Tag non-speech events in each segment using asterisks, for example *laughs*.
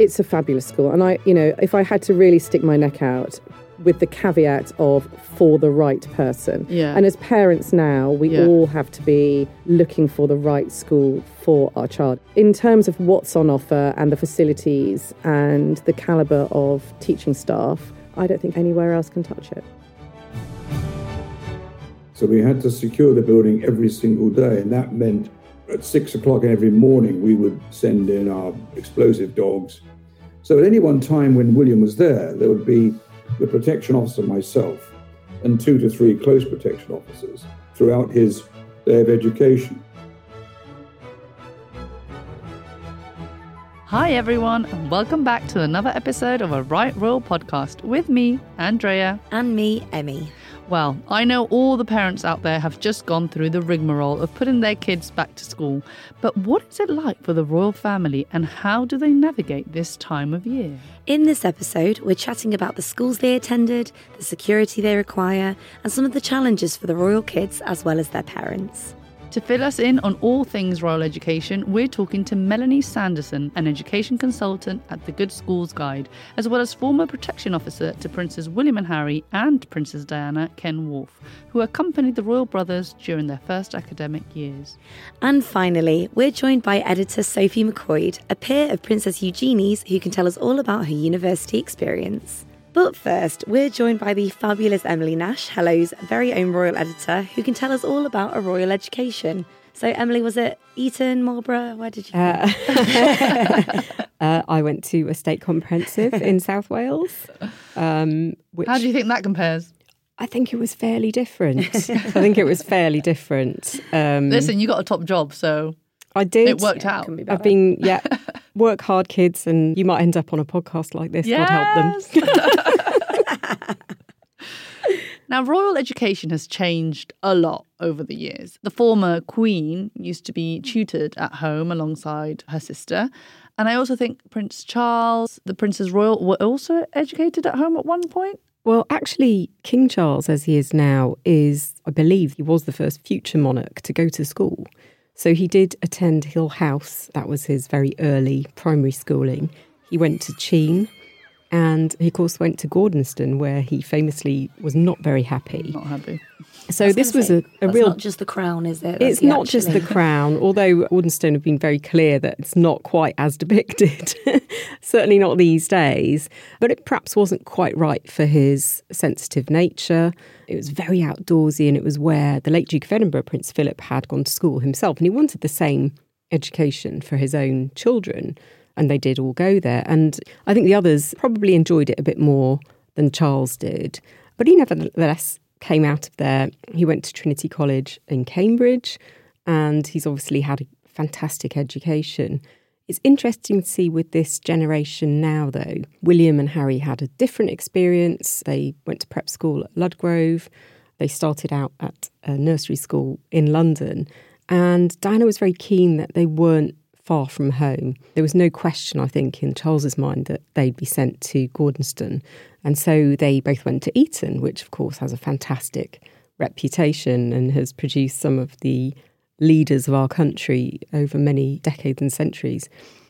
It's a fabulous school. And I, you know, if I had to really stick my neck out, with the caveat of for the right person. Yeah. And as parents now, we Yeah. all have to be looking for the right school for our child. In terms of what's on offer and the facilities and the calibre of teaching staff, I don't think anywhere else can touch it. So we had to secure the building every single day, and that meant at six o'clock every morning we would send in our explosive dogs. So at any one time when William was there, there would be the protection officer, myself, and two to three close protection officers throughout his day of education. Hi, everyone, and welcome back to another episode of a Right Royal podcast with me, Andrea. And me, Emmy. Well, I know all the parents out there have just gone through the rigmarole of putting their kids back to school, but what is it like for the royal family and how do they navigate this time of year? In this episode, we're chatting about the schools they attended, the security they require, and some of the challenges for the royal kids as well as their parents. To fill us in on all things royal education, we're talking to Melanie Sanderson, an education consultant at the Good Schools Guide, as well as former protection officer to Princes William and Harry and Princess Diana, Ken Wharfe, who accompanied the royal brothers during their first academic years. And finally, we're joined by editor Sophie McCoyd, a peer of Princess Eugenie's who can tell us all about her university experience. But first, we're joined by the fabulous Emily Nash, Hello's very own royal editor, who can tell us all about a royal education. So, Emily, was it Eton, Marlborough? Where did you? Uh, *laughs* uh, I went to a state comprehensive in *laughs* South Wales. Um, which How do you think that compares? I think it was fairly different. I think it was fairly different. Um, Listen, you got a top job, so I did. it worked out. Can be I've been, yeah, *laughs* work hard, kids, and you might end up on a podcast like this. God help them. Now, royal education has changed a lot over the years. The former queen used to be tutored at home alongside her sister. And I also think Prince Charles, the Princess Royal, were also educated at home at one point. Well, actually, King Charles, as he is now, is, I believe, he was the first future monarch to go to school. So he did attend Hill House. That was his very early primary schooling. He went to Cheam and he, of course, went to Gordonstoun, where he famously was not very happy. Not happy. So this was a, a That's real not just the crown, is it? it's That's not just the *laughs* crown, although Gordonstoun have been very clear that it's not quite as depicted. *laughs* Certainly not these days. But it perhaps wasn't quite right for his sensitive nature. It was very outdoorsy, and it was where the late Duke of Edinburgh, Prince Philip, had gone to school himself. And he wanted the same education for his own children. And they did all go there. And I think the others probably enjoyed it a bit more than Charles did. But he nevertheless came out of there. He went to Trinity College in Cambridge, and he's obviously had a fantastic education. It's interesting to see with this generation now, though. William and Harry had a different experience. They went to prep school at Ludgrove. They started out at a nursery school in London. And Diana was very keen that they weren't far from home. There was no question, I think, in Charles's mind that they'd be sent to Gordonstoun. And so they both went to Eton, which, of course, has a fantastic reputation and has produced some of the leaders of our country over many decades and centuries.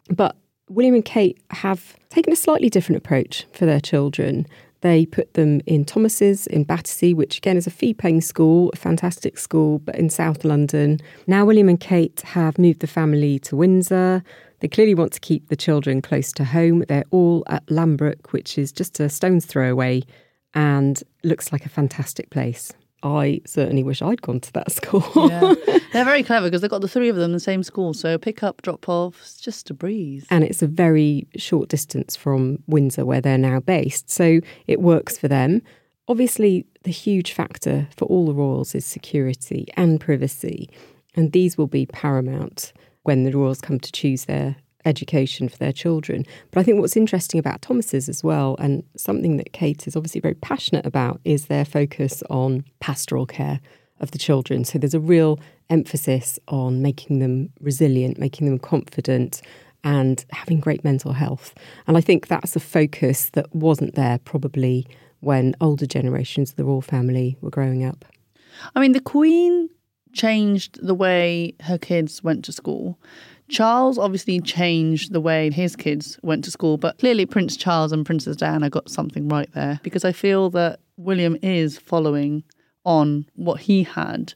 But William and Kate have taken a slightly different approach for their children. They put them in Thomas's in Battersea, which again is a fee paying school, a fantastic school, but in South London. Now, William and Kate have moved the family to Windsor. They clearly want to keep the children close to home. They're all at Lambrook, which is just a stone's throw away and looks like a fantastic place. I certainly wish I'd gone to that *laughs* school. Yeah. They're very clever because they've got the three of them in the same school. So pick up, drop off, it's just a breeze. and it's a very short distance from Windsor, where they're now based. So it works for them. Obviously, the huge factor for all the royals is security and privacy, and these will be paramount when the royals come to choose their education for their children. But I think what's interesting about Thomas's as well, and something that Kate is obviously very passionate about, is their focus on pastoral care of the children. So there's a real emphasis on making them resilient, making them confident, and having great mental health. And I think that's a focus that wasn't there probably when older generations of the royal family were growing up. I mean, the Queen changed the way her kids went to school. Charles obviously changed the way his kids went to school, but clearly Prince Charles and Princess Diana got something right there because I feel that William is following on what he had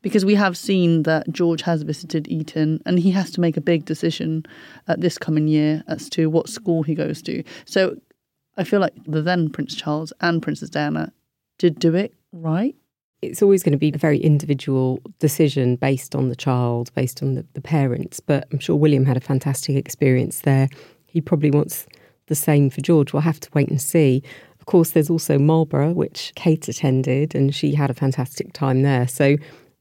because we have seen that George has visited Eton and he has to make a big decision at this coming year as to what school he goes to. So I feel like the then Prince Charles and Princess Diana did do it right it's always going to be a very individual decision based on the child, based on the, the parents. But I'm sure William had a fantastic experience there. He probably wants the same for George. We'll have to wait and see. Of course, there's also Marlborough, which Kate attended, and she had a fantastic time there. So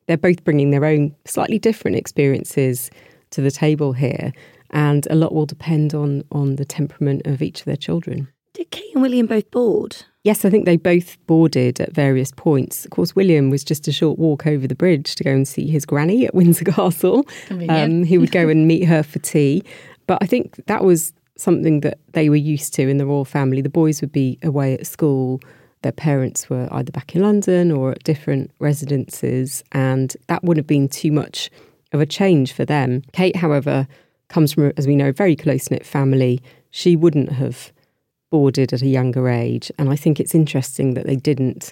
they're both bringing their own slightly different experiences to the table here, and a lot will depend on on the temperament of each of their children. Did Kate and William both board? Yes, I think they both boarded at various points. Of course, William was just a short walk over the bridge to go and see his granny at *laughs* Windsor Castle. Um, he would go and meet her for tea. But I think that was something that they were used to in the royal family. The boys would be away at school. Their parents were either back in London or at different residences, and that wouldn't have been too much of a change for them. Kate, however, comes from, as we know, a very close knit family. She wouldn't have boarded at a younger age. And I think it's interesting that they didn't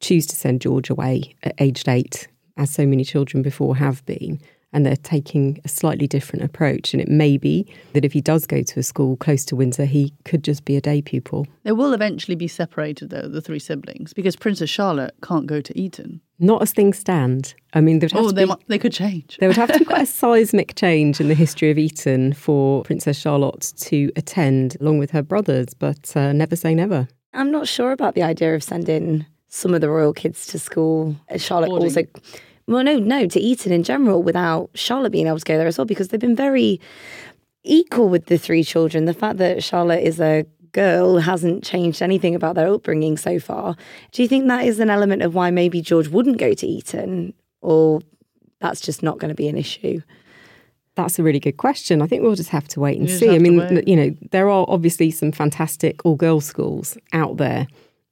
choose to send George away at aged eight, as so many children before have been. And they're taking a slightly different approach. And it may be that if he does go to a school close to Windsor, he could just be a day pupil. They will eventually be separated, though, the three siblings, because Princess Charlotte can't go to Eton. Not as things stand. I mean, oh, they, be, might, they could change. There would have to be quite a *laughs* seismic change in the history of Eton for Princess Charlotte to attend along with her brothers, but uh, never say never. I'm not sure about the idea of sending some of the royal kids to school. Charlotte Boarding. also. Well, no, no, to Eton in general without Charlotte being able to go there as well, because they've been very equal with the three children. The fact that Charlotte is a girl hasn't changed anything about their upbringing so far. Do you think that is an element of why maybe George wouldn't go to Eton, or that's just not going to be an issue? That's a really good question. I think we'll just have to wait and see. I mean, you know, there are obviously some fantastic all girls schools out there,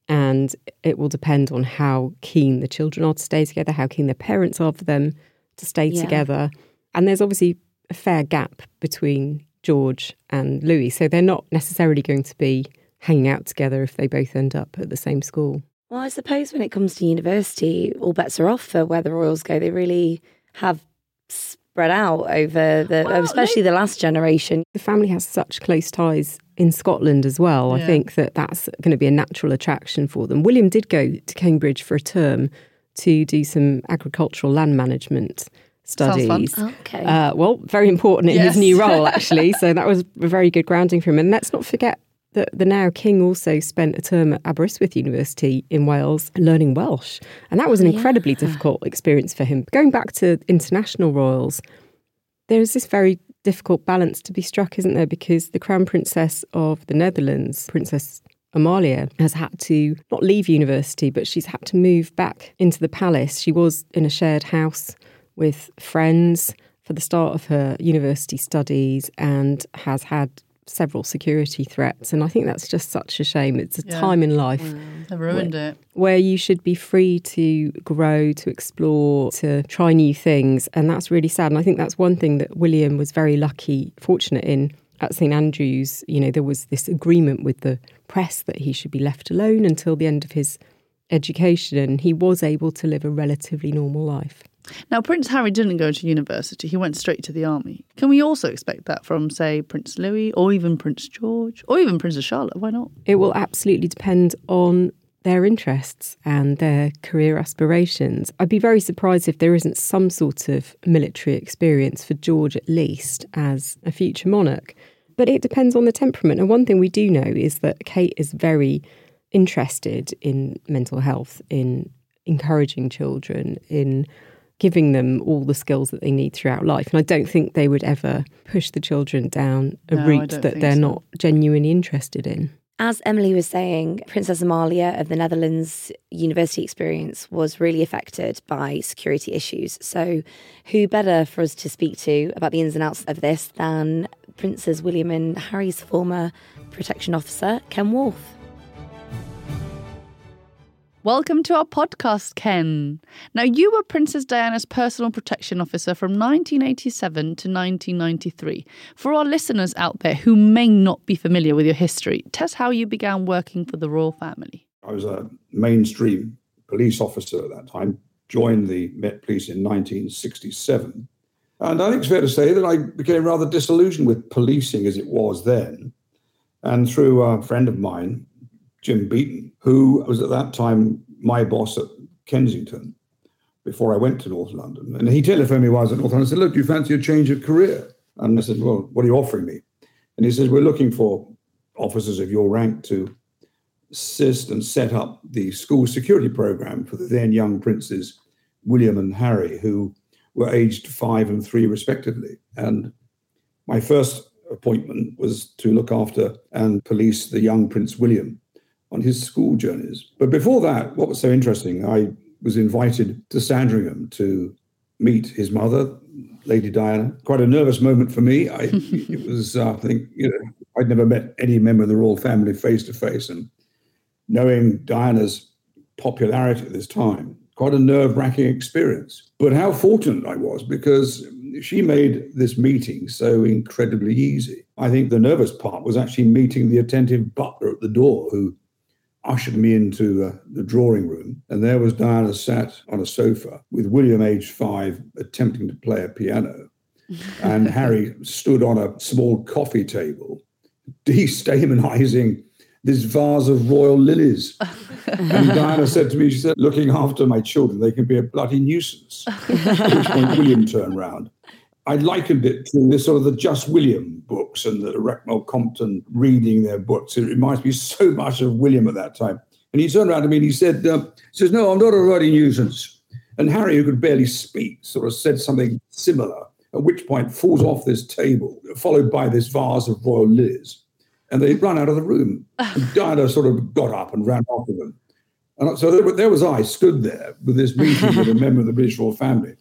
and it will depend on how keen the children are to stay together, how keen the parents are for them to stay yeah. together. And there's obviously a fair gap between George and Louis. So they're not necessarily going to be hanging out together if they both end up at the same school. Well, I suppose when it comes to university, all bets are off for where the Royals go. They really have spread out over the, well, especially they, the last generation. The family has such close ties in Scotland as well. Yeah. I think that that's going to be a natural attraction for them. William did go to Cambridge for a term to do some agricultural land management studies. Oh, okay. Uh, well, very important in yes. his new role, *laughs* actually. so that was a very good grounding for him. And let's not forget that the now king also spent a term at Aberystwyth University in Wales learning Welsh. And that was an incredibly yeah. difficult experience for him. Going back to international royals, there is this very difficult balance to be struck, isn't there? Because the Crown Princess of the Netherlands, Princess Amalia has had to not leave university, but she's had to move back into the palace. She was in a shared house with friends for the start of her university studies and has had several security threats. And I think that's just such a shame. It's a yeah. time in life. Mm, they ruined where, it. Where you should be free to grow, to explore, to try new things. And that's really sad. And I think that's one thing that William was very lucky, fortunate in. At St Andrews, you know, there was this agreement with the press that he should be left alone until the end of his education. And he was able to live a relatively normal life. Now, Prince Harry didn't go to university, he went straight to the army. Can we also expect that from, say, Prince Louis or even Prince George or even Princess Charlotte? Why not? It will absolutely depend on their interests and their career aspirations. I'd be very surprised if there isn't some sort of military experience for George, at least, as a future monarch. But it depends on the temperament. And one thing we do know is that Kate is very interested in mental health, in encouraging children, in giving them all the skills that they need throughout life. And I don't think they would ever push the children down a no, route that they're so. not genuinely interested in. As Emily was saying, Princess Amalia of the Netherlands university experience was really affected by security issues. So, who better for us to speak to about the ins and outs of this than Princes William and Harry's former protection officer, Ken Wharfe? Welcome to our podcast, Ken. Now, you were Princess Diana's personal protection officer from 1987 to 1993. For our listeners out there who may not be familiar with your history, tell us how you began working for the royal family. I was a mainstream police officer at that time, joined the Met Police in 1967. And I think it's fair to say that I became rather disillusioned with policing as it was then. And through a friend of mine, Jim Beaton, who was at that time my boss at Kensington before I went to North London. And he telephoned me while I was at North London and said, Look, do you fancy a change of career? And I said, Well, what are you offering me? And he says, We're looking for officers of your rank to assist and set up the school security program for the then young princes, William and Harry, who were aged five and three, respectively. And my first appointment was to look after and police the young Prince William on his school journeys. But before that, what was so interesting, I was invited to Sandringham to meet his mother, Lady Diana. Quite a nervous moment for me. I, *laughs* it was, uh, I think, you know, I'd never met any member of the royal family face to face, and knowing Diana's popularity at this time, quite a nerve wracking experience. But how fortunate I was because she made this meeting so incredibly easy. I think the nervous part was actually meeting the attentive butler at the door who ushered me into uh, the drawing room, and there was Diana sat on a sofa with William, aged five, attempting to play a piano. *laughs* and Harry stood on a small coffee table, *laughs* destabilizing this vase of royal lilies. and *laughs* Diana said to me, she said, looking after my children, they can be a bloody nuisance. At which point William turned round I likened it to this sort of the Just William books and the Richmal Crompton reading their books. It reminds me *laughs* so much of William at that time. And he turned around to me and he said, uh, he says, no, I'm not a ruddy nuisance. And Harry, who could barely speak, sort of said something similar, at which point falls off this table, followed by this vase of royal lilies. And they run out of the room. And *laughs* Diana sort of got up and ran after them. And so there, there was I, stood there with this meeting with a *laughs* member of the British royal family.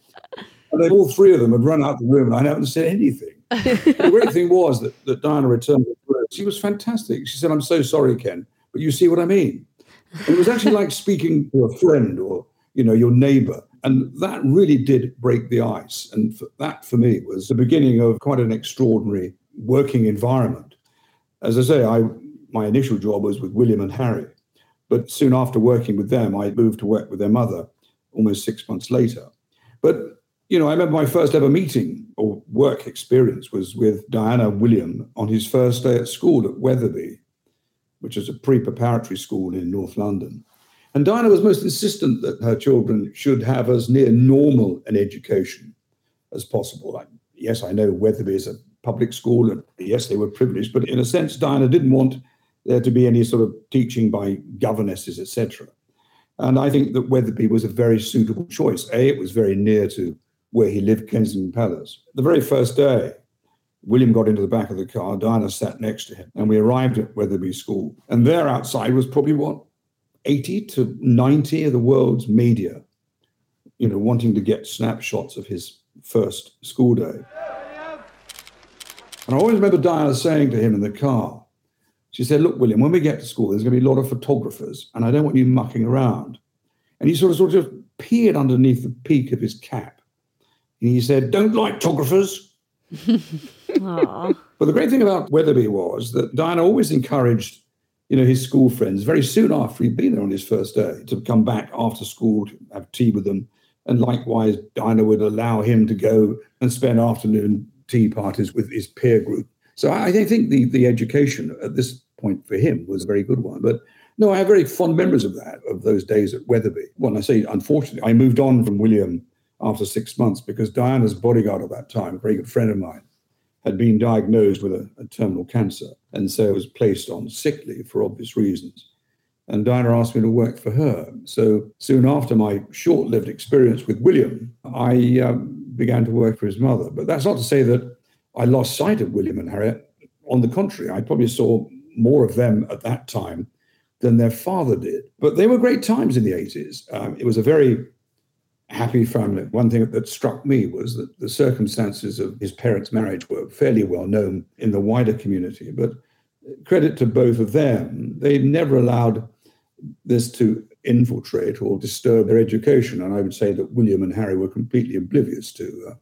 And then all three of them had run out the room, and I hadn't said anything. *laughs* the great thing was that, that Diana returned. She was fantastic. She said, I'm so sorry, Ken, but you see what I mean. And it was actually like speaking to a friend or, you know, your neighbor. And that really did break the ice. And for, that, for me, was the beginning of quite an extraordinary working environment. As I say, I my initial job was with William and Harry. But soon after working with them, I moved to work with their mother almost six months later. But you know, I remember my first ever meeting or work experience was with Diana William on his first day at school at Wetherby, which is a pre preparatory school in North London. And Diana was most insistent that her children should have as near normal an education as possible. Yes, I know Wetherby is a public school, and yes, they were privileged, but in a sense, Diana didn't want there to be any sort of teaching by governesses, etc. And I think that Wetherby was a very suitable choice. A, it was very near to where he lived, Kensington Palace. The very first day, William got into the back of the car, Diana sat next to him, and we arrived at Wetherby School. And there outside was probably what, 80 to 90 of the world's media, you know, wanting to get snapshots of his first school day. And I always remember Diana saying to him in the car, she said, Look, William, when we get to school, there's going to be a lot of photographers, and I don't want you mucking around. And he sort of sort of peered underneath the peak of his cap and he said, Don't like photographers. but *laughs* the great thing about Wetherby was that Diana always encouraged, you know, his school friends very soon after he'd been there on his first day to come back after school to have tea with them. And likewise, Diana would allow him to go and spend afternoon tea parties with his peer group. So I, I think the, the education at this point for him was a very good one. But no, I have very fond memories of that, of those days at Wetherby. When I say unfortunately, I moved on from William after six months because Diana's bodyguard at that time, a very good friend of mine, had been diagnosed with a, a terminal cancer and so was placed on sick leave for obvious reasons. And Diana asked me to work for her. So soon after my short lived experience with William, I um, began to work for his mother. But that's not to say that I lost sight of William and Harriet. On the contrary, I probably saw more of them at that time than their father did. But they were great times in the 80s. Um, it was a very happy family. One thing that struck me was that the circumstances of his parents' marriage were fairly well known in the wider community. But credit to both of them, they never allowed this to infiltrate or disturb their education. And I would say that William and Harry were completely oblivious to, uh,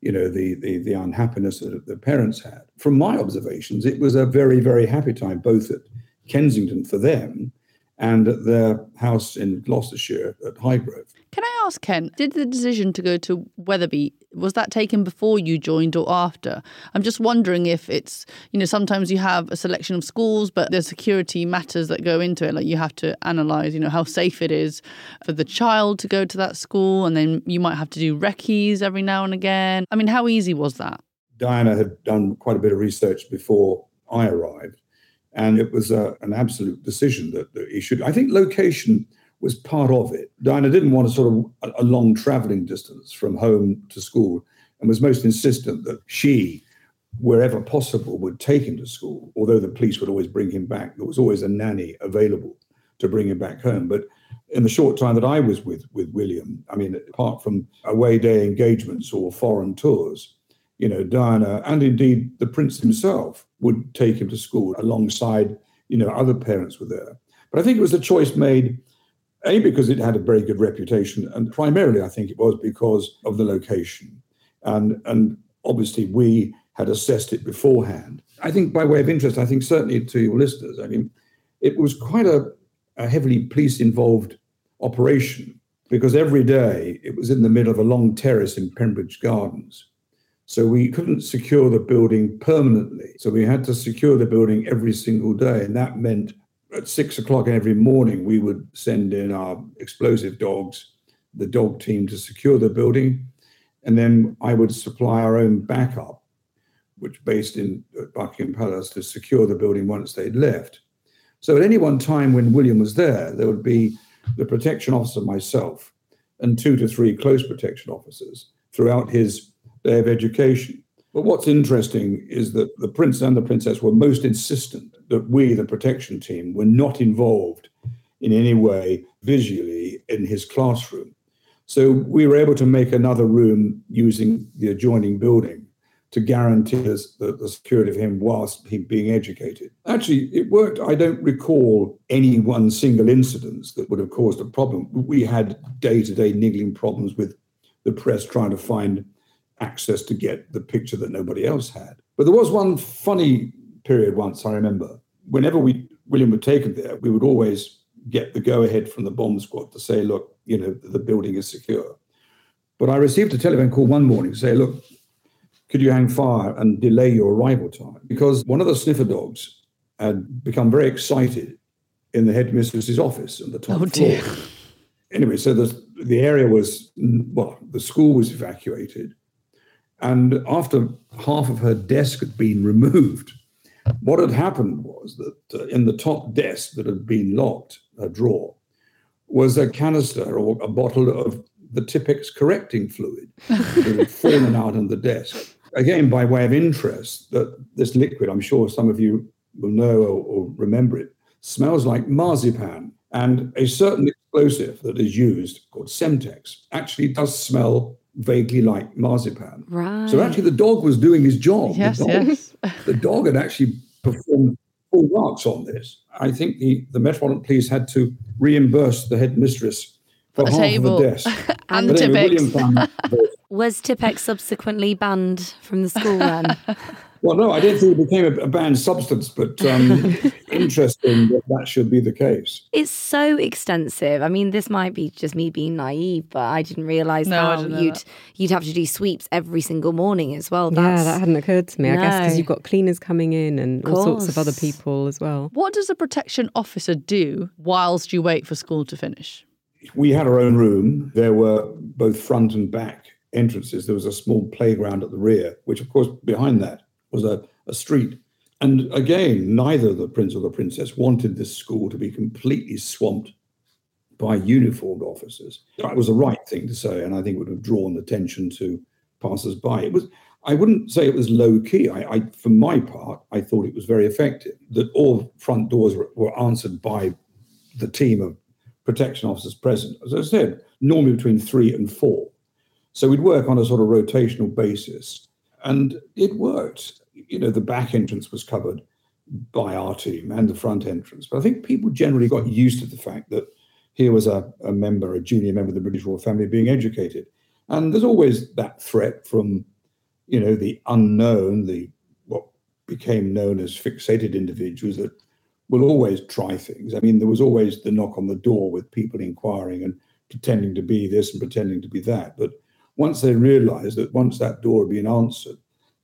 you know, the, the, the unhappiness that the parents had. From my observations, it was a very, very happy time, both at Kensington for them and at their house in Gloucestershire at Highgrove. Can I ask Ken, did the decision to go to Wetherby was that taken before you joined or after? I'm just wondering if it's, you know, sometimes you have a selection of schools, but there's security matters that go into it. Like you have to analyze, you know, how safe it is for the child to go to that school. And then you might have to do recce's every now and again. I mean, how easy was that? Diana had done quite a bit of research before I arrived. And it was a, an absolute decision that, that he should. I think location was part of it. Diana didn't want a sort of a, long traveling distance from home to school and was most insistent that she, wherever possible, would take him to school, although the police would always bring him back. There was always a nanny available to bring him back home. But in the short time that I was with, with William, I mean, apart from away day engagements or foreign tours, you know, Diana and indeed the prince himself would take him to school alongside, you know, other parents were there. But I think it was a choice made a, because it had a very good reputation, and primarily I think it was because of the location. And, and obviously we had assessed it beforehand. I think by way of interest, I think certainly to your listeners, I mean, it was quite a, a heavily police involved operation because every day it was in the middle of a long terrace in Pembridge Gardens. So we couldn't secure the building permanently. So we had to secure the building every single day. And that meant at six o'clock every morning, we would send in our explosive dogs, the dog team to secure the building. And then I would supply our own backup, which based in Buckingham Palace to secure the building once they'd left. So at any one time when William was there, there would be the protection officer, myself, and two to three close protection officers throughout his day of education. But what's interesting is that the prince and the princess were most insistent that we, the protection team, were not involved in any way visually in his classroom. So we were able to make another room using the adjoining building to guarantee the, the security of him whilst he being educated. Actually, it worked. I don't recall any one single incident that would have caused a problem. We had day to day niggling problems with the press trying to find access to get the picture that nobody else had. But there was one funny period once, I remember. Whenever we William would take him there, we would always get the go ahead from the bomb squad to say, look, you know, the building is secure. But I received a telephone call one morning to say, look, could you hang fire and delay your arrival time? Because one of the sniffer dogs had become very excited in the headmistress's office on the top oh, floor. Anyway, so the, the area was, well, the school was evacuated. And after half of her desk had been removed, what had happened was that uh, in the top desk that had been locked, a drawer, was a canister or a bottle of the Tipp-Ex correcting fluid that had *laughs* fallen out on the desk. Again, by way of interest, that this liquid, I'm sure some of you will know or, or remember it, smells like marzipan. And a certain explosive that is used, called Semtex, actually does smell vaguely like marzipan. Right. So actually, the dog was doing his job. Yes, the dog, yes. *laughs* the dog had actually performed full marks on this. I think the, the Metropolitan Police had to reimburse the headmistress for, for half table. of the desk. *laughs* and but Tipp-Ex. *laughs* was Tipp-Ex subsequently banned from the school then? Well, no, I don't think it became a, a banned substance, but um, *laughs* interesting that that should be the case. It's so extensive. I mean, this might be just me being naive, but I didn't realise no, how didn't you'd you'd have to do sweeps every single morning as well. That's, yeah, that hadn't occurred to me. No. I guess because you've got cleaners coming in and all sorts of other people as well. What does a protection officer do whilst you wait for school to finish? We had our own room. There were both front and back entrances. There was a small playground at the rear, which, of course, behind that was a, a street. And again, neither the prince or the princess wanted this school to be completely swamped by uniformed officers. That was the right thing to say, and I think it would have drawn attention to passers-by. It was. I wouldn't say it was low key. I, I, for my part, I thought it was very effective. That all front doors were, were answered by the team of protection officers present. As I said, normally between three and four. So we'd work on a sort of rotational basis, and it worked you know, the back entrance was covered by our team and the front entrance. But I think people generally got used to the fact that here was a, a member, a junior member of the British royal family being educated. And there's always that threat from, you know, the unknown, the what became known as fixated individuals that will always try things. I mean, there was always the knock on the door with people inquiring and pretending to be this and pretending to be that. But once they realized that once that door had been answered,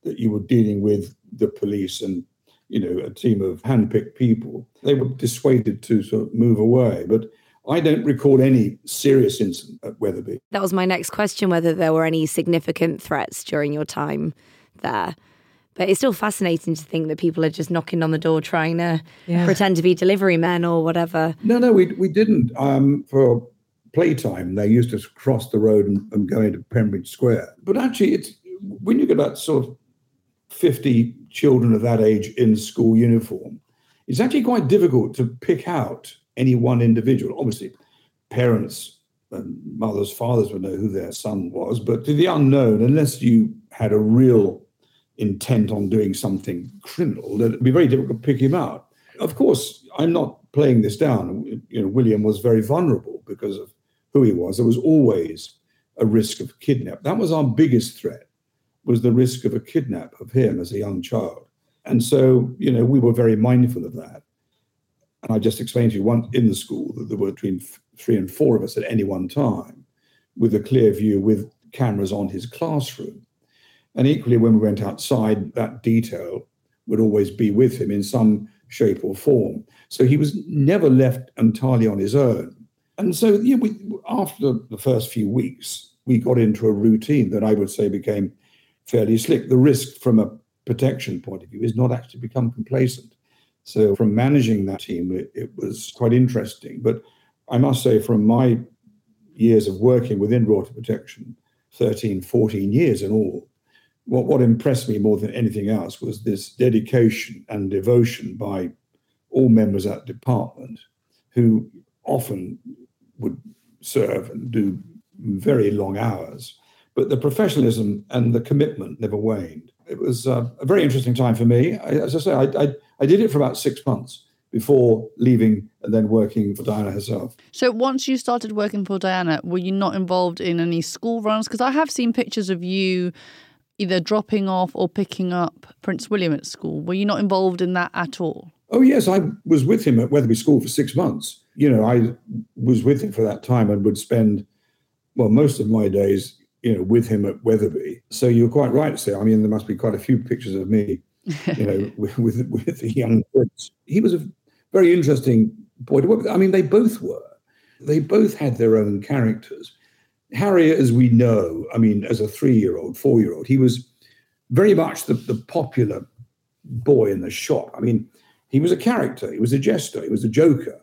that you were dealing with the police and you know a team of handpicked people, they were dissuaded to sort of move away. But I don't recall any serious incident at Wetherby. That was my next question whether there were any significant threats during your time there. But it's still fascinating to think that people are just knocking on the door trying to yeah. pretend to be delivery men or whatever. No, no, we, we didn't. Um, for playtime, they used to cross the road and, and go into Pembridge Square. But actually, it's when you get about sort of 50 children of that age in school uniform, it's actually quite difficult to pick out any one individual. Obviously, parents and mothers, fathers would know who their son was, but to the unknown, unless you had a real intent on doing something criminal, it'd be very difficult to pick him out. Of course, I'm not playing this down. You know, William was very vulnerable because of who he was. There was always a risk of kidnap. That was our biggest threat, was the risk of a kidnap of him as a young child. And so, you know, we were very mindful of that. And I just explained to you once in the school that there were between three and four of us at any one time with a clear view with cameras on his classroom. And equally, when we went outside, that detail would always be with him in some shape or form. So he was never left entirely on his own. And so, yeah, we, after the first few weeks, we got into a routine that I would say became fairly slick. The risk from a protection point of view is not actually become complacent. So, from managing that team, it, it was quite interesting. But I must say, from my years of working within water Protection, 13, 14 years in all, what, what impressed me more than anything else was this dedication and devotion by all members of that department who often would serve and do very long hours. But the professionalism and the commitment never waned. It was uh, a very interesting time for me. I, as I say, I, I, I did it for about six months before leaving and then working for Diana herself. So once you started working for Diana, were you not involved in any school runs? Because I have seen pictures of you either dropping off or picking up Prince William at school. Were you not involved in that at all? Oh, yes. I was with him at Wetherby School for six months. You know, I was with him for that time and would spend, well, most of my days, you know, with him at Wetherby. So you're quite right to say, I mean, there must be quite a few pictures of me, you know, *laughs* with, with, with the young prince. He was a very interesting boy to work with. I mean, they both were. They both had their own characters. Harry, as we know, I mean, as a three year old, four year old, he was very much the, the popular boy in the shop. I mean, he was a character, he was a jester, he was a joker.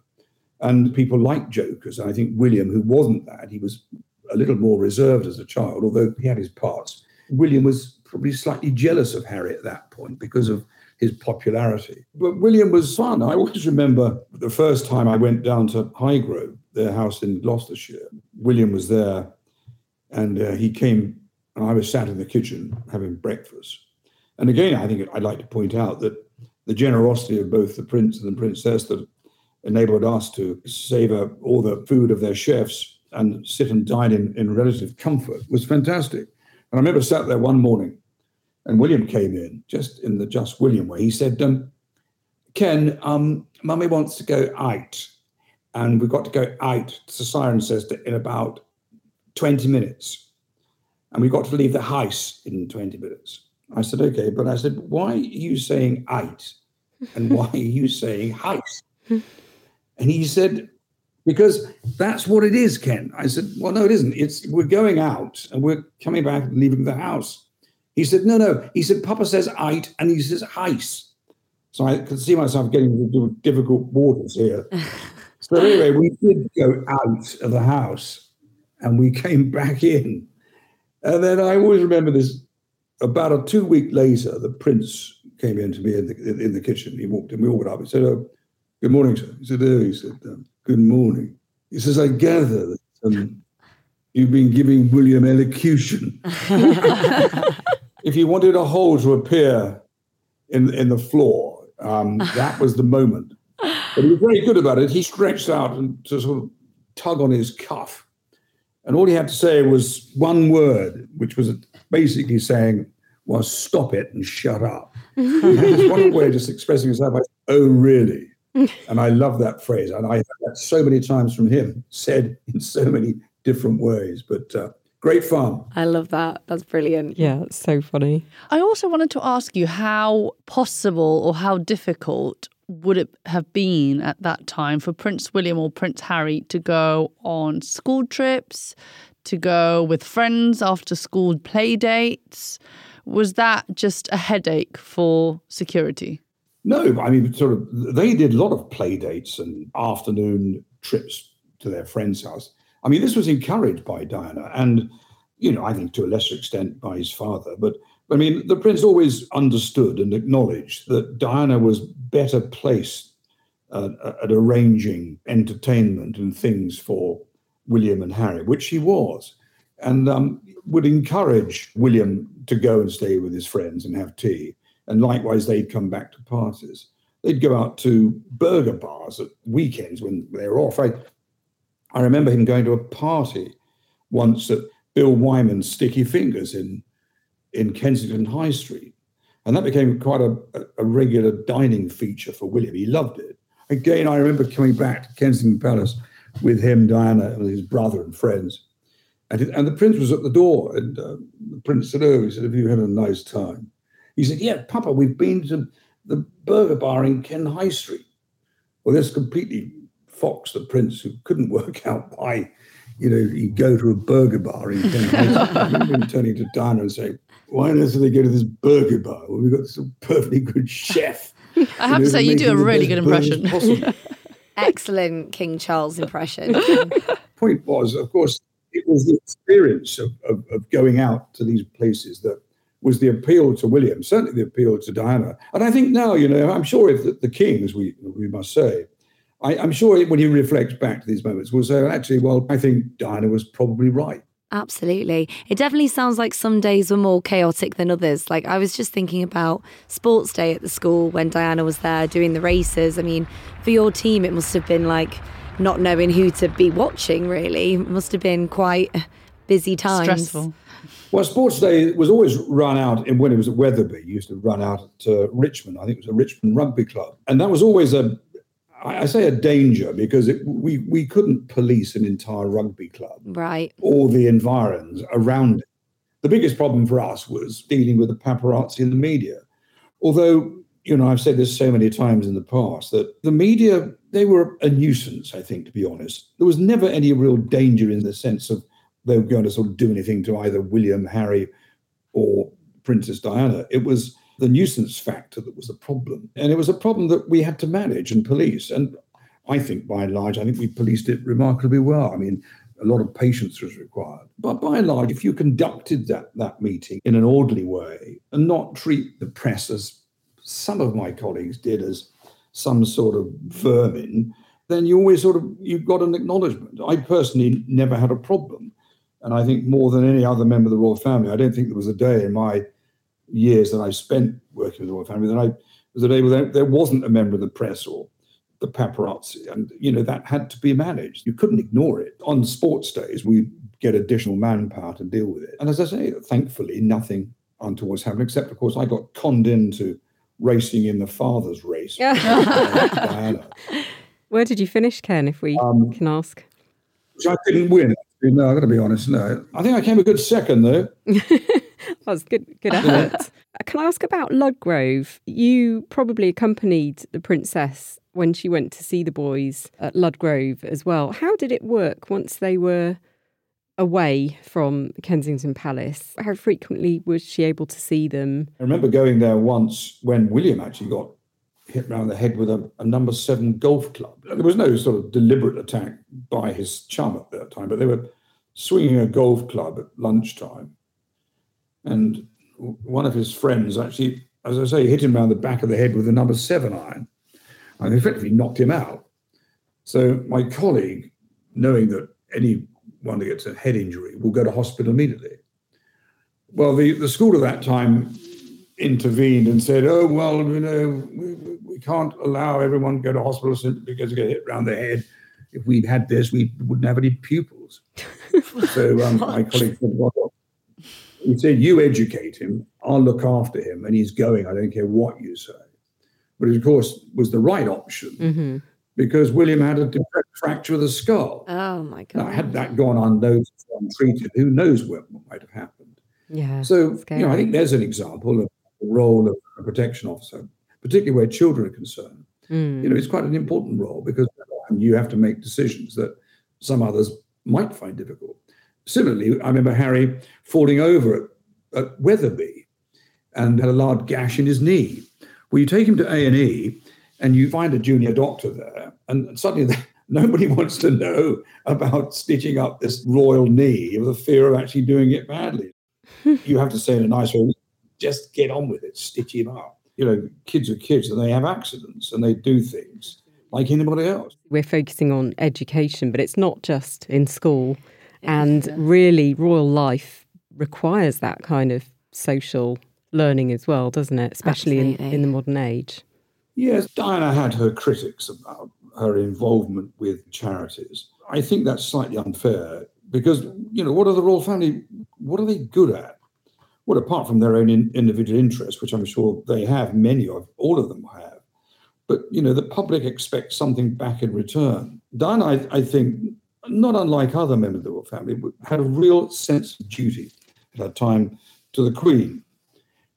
And people like jokers. And I think William, who wasn't that, he was a little more reserved as a child, although he had his parts. William was probably slightly jealous of Harry at that point because of his popularity. But William was fun. I always remember the first time I went down to Highgrove, their house in Gloucestershire. William was there and uh, he came, and I was sat in the kitchen having breakfast. And again, I think I'd like to point out that the generosity of both the prince and the princess that enabled us to savor all the food of their chefs and sit and dine in, in relative comfort was fantastic. And I remember sat there one morning and William came in, just in the just William way. He said, um, Ken, um, mummy wants to go out. And we've got to go out, the siren says, in about 20 minutes. And we've got to leave the house in 20 minutes. I said, okay, but I said, why are you saying eight? And why are you saying house? *laughs* And he said, because that's what it is, Ken. I said, well, no, it isn't. It's we're going out and we're coming back and leaving the house. He said, no, no. He said, Papa says eight and he says house. So I could see myself getting into difficult waters here. *laughs* so anyway, we did go out of the house and we came back in. And then I always remember this. About a two week later, the prince came in to me in the, in the kitchen. He walked in. We all went up. He said, "Oh, good morning, sir." He said, "Oh," he said, um, "Good morning." He says, "I gather that um, you've been giving William elocution." *laughs* if you wanted a hole to appear in in the floor, um, that was the moment. But he was very good about it. He stretched out and to sort of tug on his cuff. And all he had to say was one word, which was basically saying, well, stop it and shut up. *laughs* one way of just expressing himself. Like, oh, really? *laughs* and I love that phrase. And I heard that so many times from him, said in so many different ways. But uh, great fun. I love that. That's brilliant. Yeah, it's so funny. I also wanted to ask you how possible or how difficult would it have been at that time for Prince William or Prince Harry to go on school trips, to go with friends after school play dates? Was that just a headache for security? No, I mean, sort of, they did a lot of play dates and afternoon trips to their friend's house. I mean, this was encouraged by Diana and, you know, I think to a lesser extent by his father. But I mean, the prince always understood and acknowledged that Diana was better placed uh, at arranging entertainment and things for William and Harry, which she was, and um, would encourage William to go and stay with his friends and have tea. And likewise, they'd come back to parties. They'd go out to burger bars at weekends when they were off. I, I remember him going to a party once at Bill Wyman's Sticky Fingers in in Kensington High Street. And that became quite a, a regular dining feature for William. He loved it. Again, I remember coming back to Kensington Palace with him, Diana, and his brother and friends. And, and the prince was at the door. And uh, the prince said, Oh, he said, Have you had a nice time? He said, Yeah, Papa, we've been to the burger bar in Ken High Street. Well, this completely foxed the prince, who couldn't *laughs* work out why, you know, he'd go to a burger bar in Ken High Street. I remember turning to Diana and saying, why on earth do they go to this burger bar? Well, we've got some perfectly good chef. *laughs* I have to say, you do a really good impression. *laughs* Excellent King Charles impression. Point was, of course, it was the experience of, of, of, going out to these places that was the appeal to William, certainly the appeal to Diana. And I think now, you know, I'm sure if the, the king, as we, we must say, I, am sure when he reflects back to these moments, will say, actually, well, I think Diana was probably right. Absolutely. It definitely sounds like some days were more chaotic than others. Like I was just thinking about sports day at the school when Diana was there doing the races. I mean, for your team, it must have been like not knowing who to be watching, really. It must have been quite busy times. Stressful. Well, sports day was always run out in when it was at Wetherby. You used to run out at uh, Richmond. I think it was a Richmond Rugby Club. And that was always a, I say a danger because it, we we couldn't police an entire rugby club, right, or the environs around it. The biggest problem for us was dealing with the paparazzi and the media. Although you know, I've said this so many times in the past that the media they were a nuisance. I think, to be honest, there was never any real danger in the sense of they were going to sort of do anything to either William, Harry, or Princess Diana. It was the nuisance factor that was the problem. And it was a problem that we had to manage and police. And I think by and large, I think we policed it remarkably well. I mean, a lot of patience was required. But by and large, if you conducted that, that meeting in an orderly way and not treat the press as some of my colleagues did as some sort of vermin, then you always sort of you've got an acknowledgement. I personally never had a problem. And I think more than any other member of the royal family, I don't think there was a day in my years that I spent working with the royal family, that I was a day where there wasn't a member of the press or the paparazzi, and you know that had to be managed. You couldn't ignore it. On sports days, we get additional manpower to deal with it. And as I say, thankfully, nothing untoward happened, except of course I got conned into racing in the father's race. *laughs* Where did you finish, Ken? If we um, can ask. Which I didn't win. No, I'm going to be honest. No, I think I came a good second though. *laughs* was good, good effort. Can I ask about Ludgrove? You probably accompanied the princess when she went to see the boys at Ludgrove as well. How did it work once they were away from Kensington Palace? How frequently was she able to see them? I remember going there once when William actually got hit round the head with a, a, number seven golf club. There was no sort of deliberate attack by his chum that time, but they were swinging a golf club at lunchtime. And one of his friends actually, as I say, hit him around the back of the head with a number seven iron and effectively knocked him out. So my colleague, knowing that anyone who gets a head injury will go to hospital immediately. Well, the, the school at that time intervened and said, oh, well, you know, we, we can't allow everyone to go to hospital simply because they get hit around the head. If we'd had this, we wouldn't have any pupils. *laughs* so um, my colleague said, well, he said, you educate him, I'll look after him, and he's going. I don't care what you say. But it, of course, was the right option Mm-hmm. because William had a direct fracture of the skull. Oh my god. Now, had that gone unnoticed, untreated, who knows what might have happened? Yeah. So, scary. you know, I think there's an example of the role of a protection officer, particularly where children are concerned. Mm. You know, it's quite an important role because you have to make decisions that some others might find difficult. Similarly, I remember Harry falling over at, at Wetherby and had a large gash in his knee. Well, you take him to A and E, and you find a junior doctor there, and suddenly *laughs* nobody wants to know about stitching up this royal knee with the fear of actually doing it badly. *laughs* you have to say in a nice way, just get on with it, stitch him up. You know, kids are kids, and they have accidents, and they do things like anybody else. We're focusing on education, but it's not just in school. And really, royal life requires that kind of social learning as well, doesn't it? Especially in, in the modern age. Yes, Diana had her critics about her involvement with charities. I think that's slightly unfair because, you know, what are the royal family, what are they good at? Well, apart from their own in, individual interests, which I'm sure they have, many of, all of them have. But, you know, the public expects something back in return. Diana, I, I think, not unlike other members of the royal family, had a real sense of duty at her time to the Queen.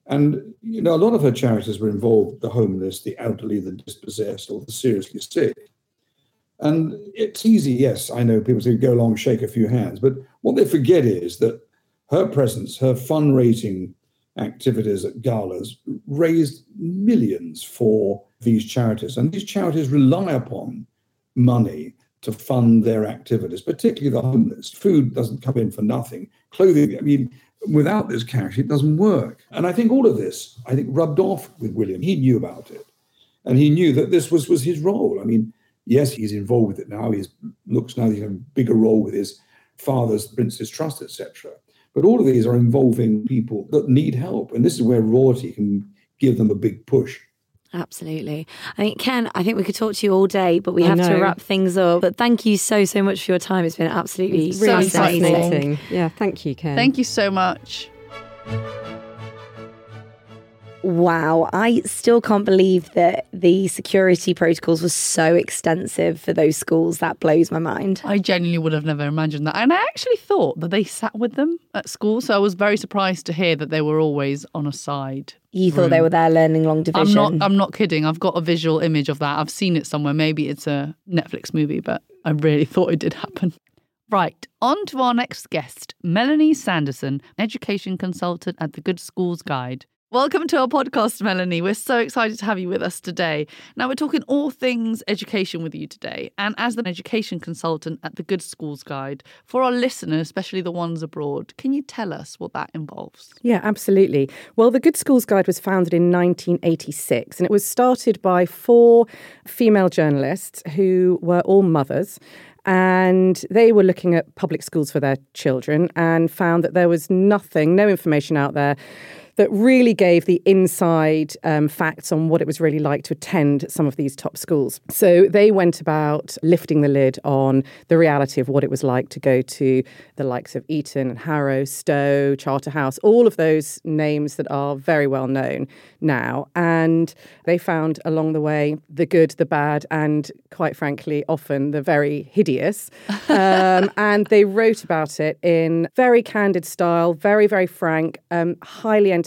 And you know, a lot of her charities were involved the homeless, the elderly, the dispossessed, or the seriously sick. And it's easy, yes, I know people say go along, shake a few hands, but what they forget is that her presence, her fundraising activities at galas raised millions for these charities. And these charities rely upon money to fund their activities, particularly the homeless. Food doesn't come in for nothing. Clothing, I mean, without this cash, it doesn't work. And I think all of this, I think, rubbed off with William. He knew about it. And he knew that this was, was his role. I mean, yes, he's involved with it now. He looks now he has a bigger role with his father's Prince's Trust, etc. But all of these are involving people that need help. And this is where royalty can give them a big push. Absolutely. I mean, Ken, I think we could talk to you all day, but we I have to wrap things up. But thank you so, so much for your time. It's been absolutely So Really fascinating. fascinating. Yeah, thank you, Ken. Thank you so much. Wow, I still can't believe that the security protocols were so extensive for those schools. That blows my mind. I genuinely would have never imagined that. And I actually thought that they sat with them at school. So I was very surprised to hear that they were always on a side. You thought they were there learning long I'm division. not I'm not kidding. I've got a visual image of that. I've seen it somewhere. Maybe it's a Netflix movie, but I really *laughs* thought it did happen. Right, on to our next guest, Melanie Sanderson, education consultant at the Good Schools Guide. Welcome to our podcast, Melanie. We're so excited to have you with us today. Now, we're talking all things education with you today. And as an education consultant at the Good Schools Guide, for our listeners, especially the ones abroad, can you tell us what that involves? Yeah, absolutely. Well, the Good Schools Guide was founded in 1986 and it was started by four female journalists who were all mothers. And they were looking at public schools for their children and found that there was nothing, no information out there that really gave the inside um, facts on what it was really like to attend some of these top schools. So they went about lifting the lid on the reality of what it was like to go to the likes of Eton and Harrow, Stowe, Charterhouse, all of those names that are very well known now. And they found along the way the good, the bad, and quite frankly, often the very hideous. *laughs* Um, and they wrote about it in very candid style, very, very frank, um, highly entertaining.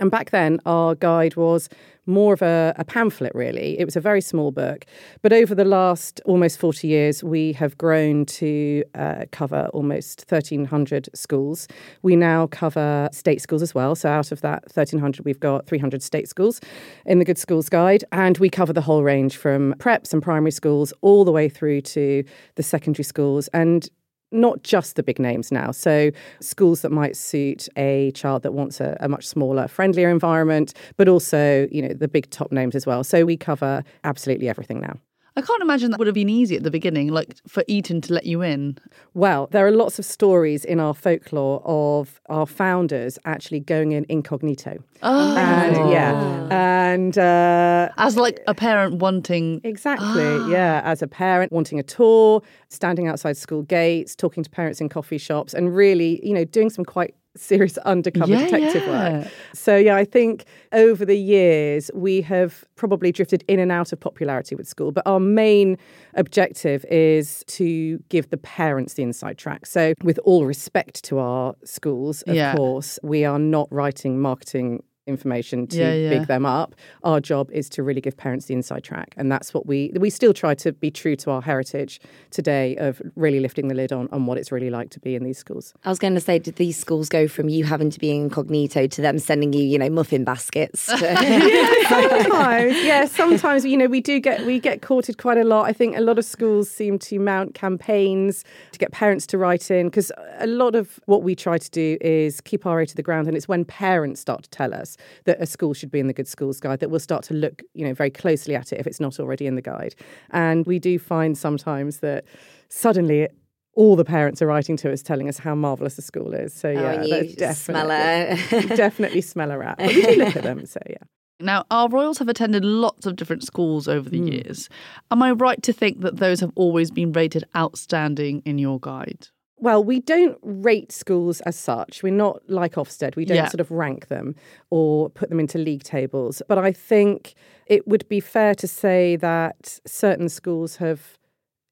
And back then, our guide was more of a, a pamphlet, really. It was a very small book. But over the last almost 40 years, we have grown to uh, cover almost 1,300 schools. We now cover state schools as well. So out of that 1,300, we've got 300 state schools in the Good Schools Guide. And we cover the whole range from preps and primary schools all the way through to the secondary schools. And not just the big names now. So schools that might suit a child that wants a, a, much smaller, friendlier environment, but also, you know, the big top names as well. So we cover absolutely everything now. I can't imagine that would have been easy at the beginning, like for Eton to let you in. Well, there are lots of stories in our folklore of our founders actually going in incognito. Oh. And yeah. And uh, As like a parent wanting. Exactly. yeah. As a parent wanting a tour, standing outside school gates, talking to parents in coffee shops, and really, you know, doing some quite serious undercover Yeah, detective yeah. work. So, yeah, I think over the years we have probably drifted in and out of popularity with school, but our main objective is to give the parents the inside track. So, with all respect to our schools, of Yeah. course, we are not writing marketing information to Yeah, yeah. big them up. Our job is to really give parents the inside track, and that's what we we still try to be true to our heritage today of really lifting the lid on on what it's really like to be in these schools. I was going to say, did these schools go from you having to be incognito to them sending you, you know, muffin baskets? To... *laughs* *laughs* sometimes, *laughs* yeah, sometimes you know we do get we get courted quite a lot. I think a lot of schools seem to mount campaigns to get parents to write in because a lot of what we try to do is keep our ear to the ground, and it's when parents start to tell us that a school should be in the Good Schools Guide that we'll start to look, you know, very closely at it if it's not already in the guide. And we do find sometimes that suddenly. All the parents are writing to us, telling us how marvelous the school is. So yeah, and you that's smell definitely, definitely smell a rat. *laughs* But we do look at them. So yeah. Now, our royals have attended lots of different schools over the Hmm. years. Am I right to think that those have always been rated outstanding in your guide? Well, we don't rate schools as such. We're not like Ofsted. We don't Yeah. sort of rank them or put them into league tables. But I think it would be fair to say that certain schools have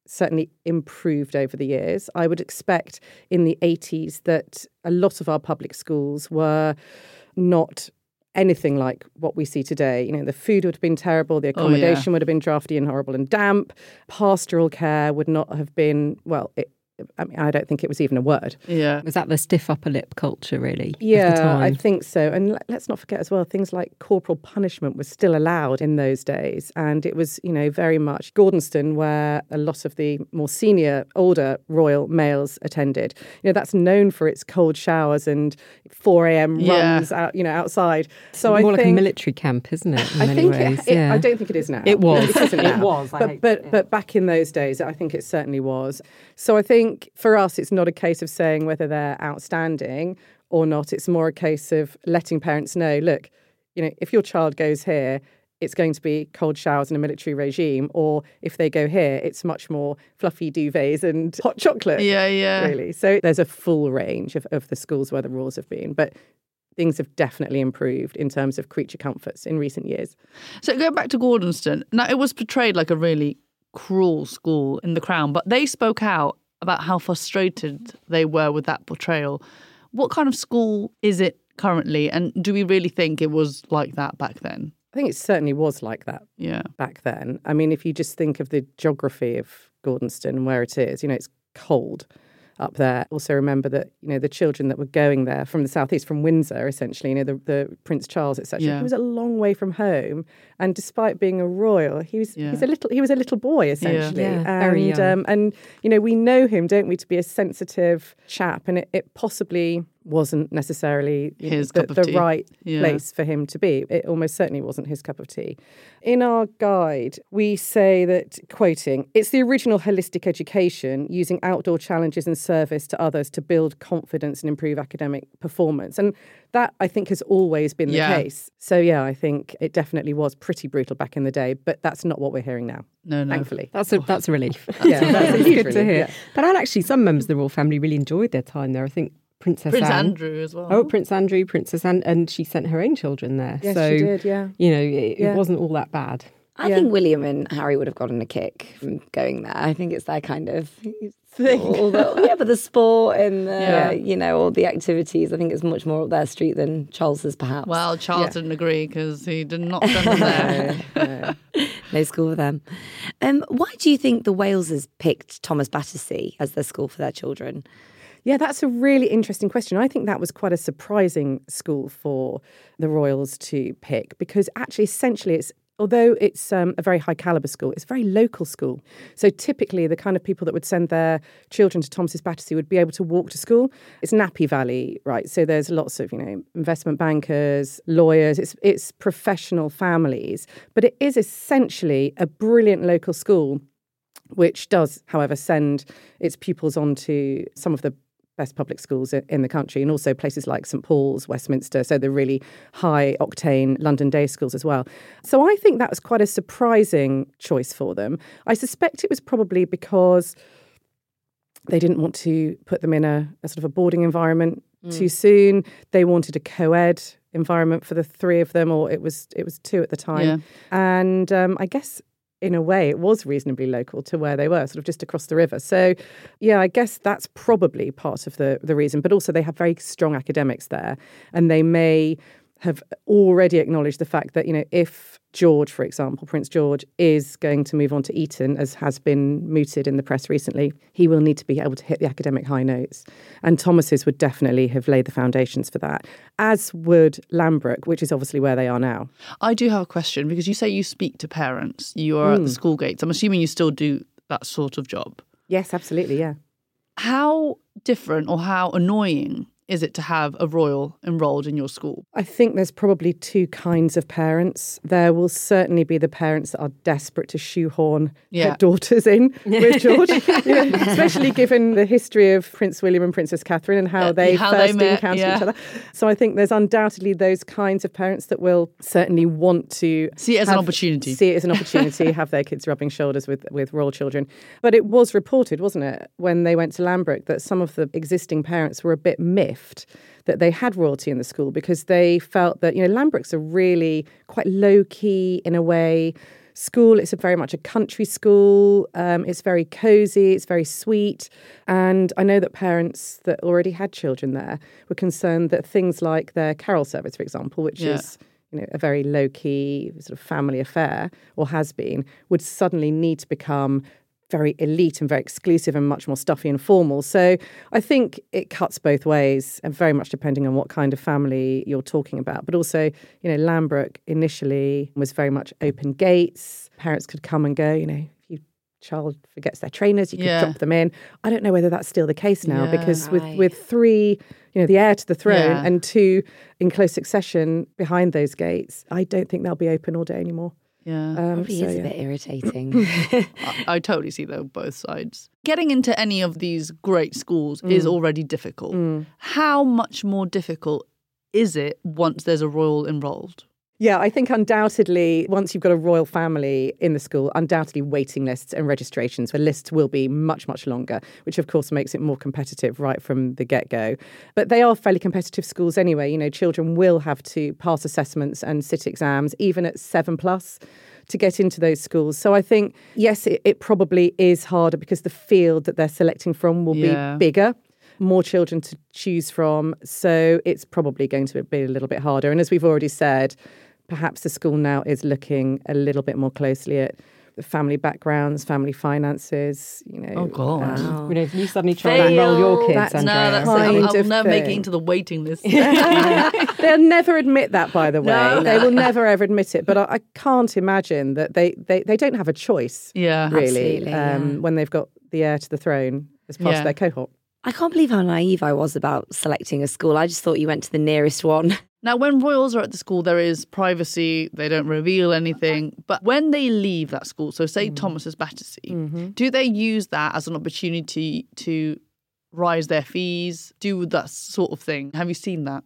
certainly improved over the years. I would expect in the 80s that a lot of our public schools were not anything like what we see today. You know, the food would have been terrible, the Oh, yeah. accommodation would have been drafty and horrible and damp, pastoral care would not have been, well, it, I mean, I don't think it was even a word. Yeah. Was that the stiff upper lip culture, really? Yeah, I think so. And let- let's not forget as well, things like corporal punishment was still allowed in those days. And it was, you know, very much Gordonstoun, where a lot of the more senior, older royal males attended. You know, that's known for its cold showers and 4 a.m. Yeah. runs out, you know, outside. So I More like think. a military camp, isn't it? In I many think ways, it, it- yeah. I don't think it is now. It was. It isn't It now. was, I But hate but yeah. but back in those days, I think it certainly was. So I think for us, it's not a case of saying whether they're outstanding or not. It's more a case of letting parents know, look, you know, if your child goes here. It's going to be cold showers and a military regime, or if they go here, it's much more fluffy duvets and *laughs* hot chocolate. Yeah, yeah. Really. So there's a full range of, of the schools where the rules have been. But things have definitely improved in terms of creature comforts in recent years. So going back to Gordonstoun, now it was portrayed like a really cruel school in The Crown, but they spoke out about how frustrated they were with that portrayal. What kind of school is it currently, and do we really think it was like that back then? I think it certainly was like that Yeah. back then. I mean, if you just think of the geography of Gordonstoun and where it is, you know, it's cold up there. Also, remember that you know the children that were going there from the southeast, from Windsor, essentially, you know, the, the Prince Charles, etc. Yeah. He was a long way from home, and despite being a royal, he was Yeah. he's a little he was a little boy essentially, Yeah, and very young. um, and you know we know him, don't we, to be a sensitive chap, and it, it possibly wasn't necessarily His the, cup of the tea. right Yeah. place for him to be. It almost certainly wasn't his cup of tea. In our guide, we say that, quoting, it's the original holistic education using outdoor challenges and service to others to build confidence and improve academic performance. And that, I think, has always been Yeah. the case. So, yeah, I think it definitely was pretty brutal back in the day, but that's not what we're hearing now, No, no. thankfully. That's a that's a relief. Yeah, that's *laughs* a It's huge good to hear. yeah. But and actually, some members of the royal family really enjoyed their time there. I think Princess Prince Anne. Andrew as well. Oh, Prince Andrew, Princess Anne, and she sent her own children there. Yes, so she did, yeah. you know, it, Yeah. it wasn't all that bad. I Yeah. think William and Harry would have gotten a kick from going there. I think it's their kind of Thing. *laughs* all the, yeah, but the sport and the, Yeah. you know all the activities. I think it's much more up their street than Charles's, perhaps. Well, Charles Yeah. didn't agree because he did not send *laughs* them there. *laughs* no school for them. Um, why do you think the Waleses picked Thomas Battersea as their school for their children? Yeah, that's a really interesting question. I think that was quite a surprising school for the Royals to pick because actually, essentially, it's although it's um, a very high caliber school, it's a very local school. So typically, the kind of people that would send their children to Thomas's Battersea would be able to walk to school. It's Nappy Valley, right? So there's lots of you know investment bankers, lawyers. It's it's professional families, but it is essentially a brilliant local school. Which does, however, send its pupils on to some of the best public schools in the country, and also places like St Paul's, Westminster, so the really high octane London day schools as well. So I think that was quite a surprising choice for them. I suspect it was probably because they didn't want to put them in a, a sort of a boarding environment mm. too soon. They wanted a co-ed environment for the three of them, or it was it was two at the time. Yeah. And um, I guess in a way, it was reasonably local to where they were, sort of just across the river. So, yeah, I guess that's probably part of the, the reason. But also, they have very strong academics there, and they may have already acknowledged the fact that, you know, if George, for example, Prince George, is going to move on to Eton, as has been mooted in the press recently, he will need to be able to hit the academic high notes. And Thomas's would definitely have laid the foundations for that, as would Lambrook, which is obviously where they are now. I do have a question because you say you speak to parents, you are mm. at the hmm. school gates. I'm assuming you still do that sort of job. Yes, absolutely, yeah. How different or how annoying is it to have a royal enrolled in your school? I think there's probably two kinds of parents. There will certainly be the parents that are desperate to shoehorn yeah. their daughters in *laughs* with George, especially given the history of Prince William and Princess Catherine and how yeah, they how first they encountered yeah. each other. So I think there's undoubtedly those kinds of parents that will certainly want to see it as have, an opportunity. See it as an opportunity, have their kids rubbing shoulders with, with royal children. But it was reported, wasn't it, when they went to Lambrook that some of the existing parents were a bit miffed that they had royalty in the school because they felt that, you know, Lambrook's a really quite low key in a way school. It's a very much a country school. Um, it's very cozy. It's very sweet. And I know that parents that already had children there were concerned that things like their carol service, for example, which yeah. is you know a very low key sort of family affair or has been, would suddenly need to become very elite and very exclusive and much more stuffy and formal. So I think it cuts both ways and very much depending on what kind of family you're talking about. But also, you know, Lambrook initially was very much open gates. Parents could come and go, you know, if your child forgets their trainers, you could yeah. drop them in. I don't know whether that's still the case now yeah, because right. with, with three, you know, the heir to the throne yeah. and two in close succession behind those gates, I don't think they'll be open all day anymore. Yeah. Um, Probably so, is a bit irritating. *laughs* I, I, totally see though both sides. Getting into any of these great schools mm. is already difficult. Mm. How much more difficult is it once there's a royal enrolled? Yeah, I think undoubtedly, once you've got a royal family in the school, undoubtedly waiting lists and registrations, the lists will be much, much longer, which of course makes it more competitive right from the get go. But they are fairly competitive schools anyway. You know, children will have to pass assessments and sit exams, even at seven plus to get into those schools. So I think, yes, it, it, probably is harder because the field that they're selecting from will yeah. be bigger. More children to choose from. So it's probably going to be a little bit harder. And as we've already said, perhaps the school now is looking a little bit more closely at family backgrounds, family finances. You know, oh god, um, you know, if you suddenly try to enroll your kids, that's, no, that's kind I'll, I'll never make it into the waiting list. *laughs* They'll never admit that, by the way. No, they will never ever admit it. But I, I, can't imagine that they, they they don't have a choice. Yeah, really. Um, yeah. when they've got the heir to the throne as part yeah. of their cohort. I can't believe how naive I was about selecting a school. I just thought you went to the nearest one. *laughs* Now, when royals are at the school, there is privacy, they don't reveal anything. But when they leave that school, so say mm. Thomas's Battersea, mm-hmm. do they use that as an opportunity to rise their fees, do that sort of thing? Have you seen that?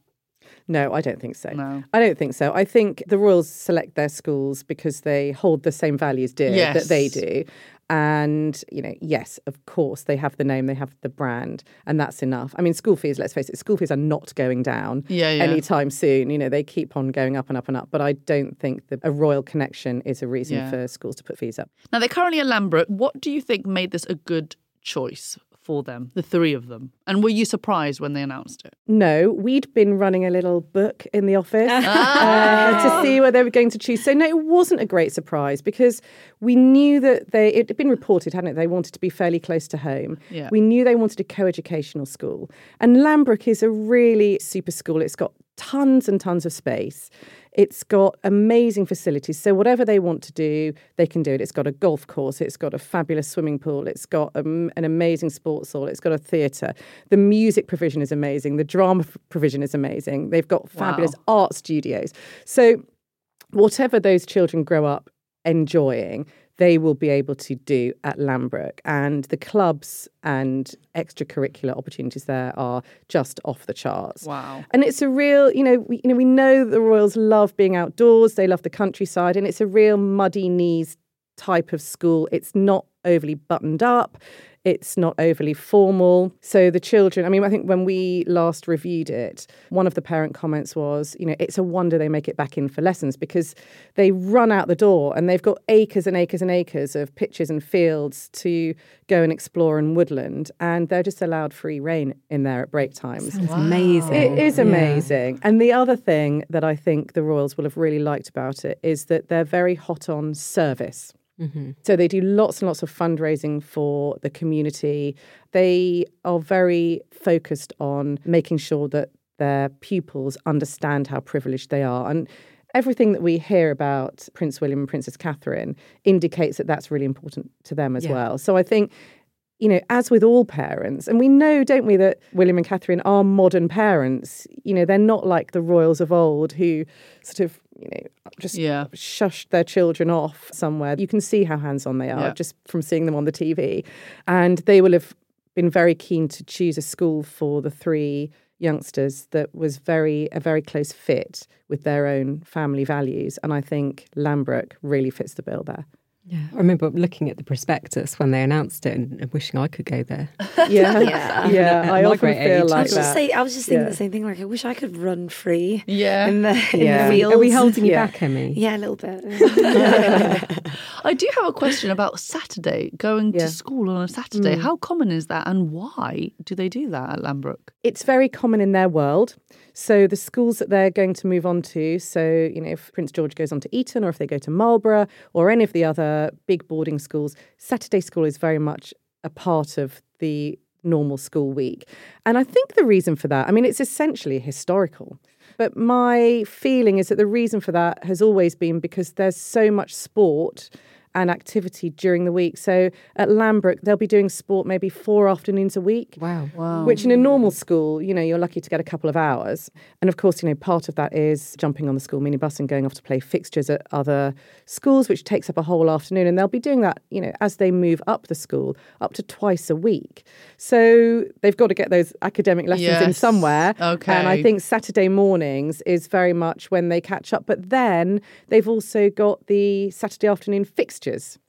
No, I don't think so. No. I don't think so. I think the royals select their schools because they hold the same values dear yes. that they do. And, you know, yes, of course, they have the name, they have the brand, and that's enough. I mean, school fees, let's face it, school fees are not going down yeah, yeah. anytime soon. You know, they keep on going up and up and up. But I don't think that a royal connection is a reason yeah. for schools to put fees up. Now, they're currently at Lambrook. What do you think made this a good choice for them, the three of them? And were you surprised when they announced it? No, we'd been running a little book in the office uh, to see where they were going to choose. So, no, it wasn't a great surprise because we knew that they, it had been reported, hadn't it? They wanted to be fairly close to home. Yeah. We knew they wanted a co educational school. And Lambrook is a really super school. It's got tons and tons of space. It's got amazing facilities. So, whatever they want to do, they can do it. It's got a golf course, it's got a fabulous swimming pool, it's got a, an amazing sports hall, it's got a theatre. The music provision is amazing, the drama provision is amazing. They've got fabulous wow. art studios. So, whatever those children grow up enjoying, they will be able to do at Lambrook. And the clubs and extracurricular opportunities there are just off the charts. Wow. And it's a real, you know, we, you know, we know the Royals love being outdoors, they love the countryside, and it's a real muddy knees type of school. It's not overly buttoned up. It's not overly formal. So the children, I mean, I think when we last reviewed it, one of the parent comments was, you know, it's a wonder they make it back in for lessons because they run out the door and they've got acres and acres and acres of pitches and fields to go and explore in woodland and they're just allowed free reign in there at break times. Wow. amazing. It is amazing. Yeah. And the other thing that I think the Royals will have really liked about it is that they're very hot on service. Mm-hmm. So they do lots and lots of fundraising for the community. They are very focused on making sure that their pupils understand how privileged they are. And everything that we hear about Prince William and Princess Catherine indicates that that's really important to them as yeah. well. So I think you know, as with all parents, and we know, don't we, that William and Catherine are modern parents. You know, they're not like the royals of old who sort of, you know, just yeah. shushed their children off somewhere. You can see how hands on they are yeah. just from seeing them on the TV. And they will have been very keen to choose a school for the three youngsters that was very a very close fit with their own family values. And I think lambrook really fits the bill there. Yeah, I remember looking at the prospectus when they announced it and, wishing I could go there. *laughs* Yeah, yeah, yeah. I often feel age. like I was that. Say, I was just thinking yeah. the same thing. Like, I wish I could run free. Yeah, in the, yeah. In the fields. Are we holding you yeah. back, Emmy? Yeah, a little bit. *laughs* I do have a question about Saturday going to school on a Saturday. Mm. How common is that, and why do they do that at Lambrook? It's very common in their world. So the schools that they're going to move on to, so you know, if Prince George goes on to Eton or if they go to Marlborough or any of the other big boarding schools, Saturday school is very much a part of the normal school week. And I think the reason for that, I mean, it's essentially historical. But my feeling is that the reason for that has always been because there's so much sport and activity during the week. So at Lambrook, they'll be doing sport maybe four afternoons a week. Wow. Wow. Which in a normal school, you know, you're lucky to get a couple of hours. And of course, you know, part of that is jumping on the school minibus and going off to play fixtures at other schools, which takes up a whole afternoon. And they'll be doing that, you know, as they move up the school, up to twice a week. So they've got to get those academic lessons yes. in somewhere. Okay. And I think Saturday mornings is very much when they catch up. But then they've also got the Saturday afternoon fixtures fixtures.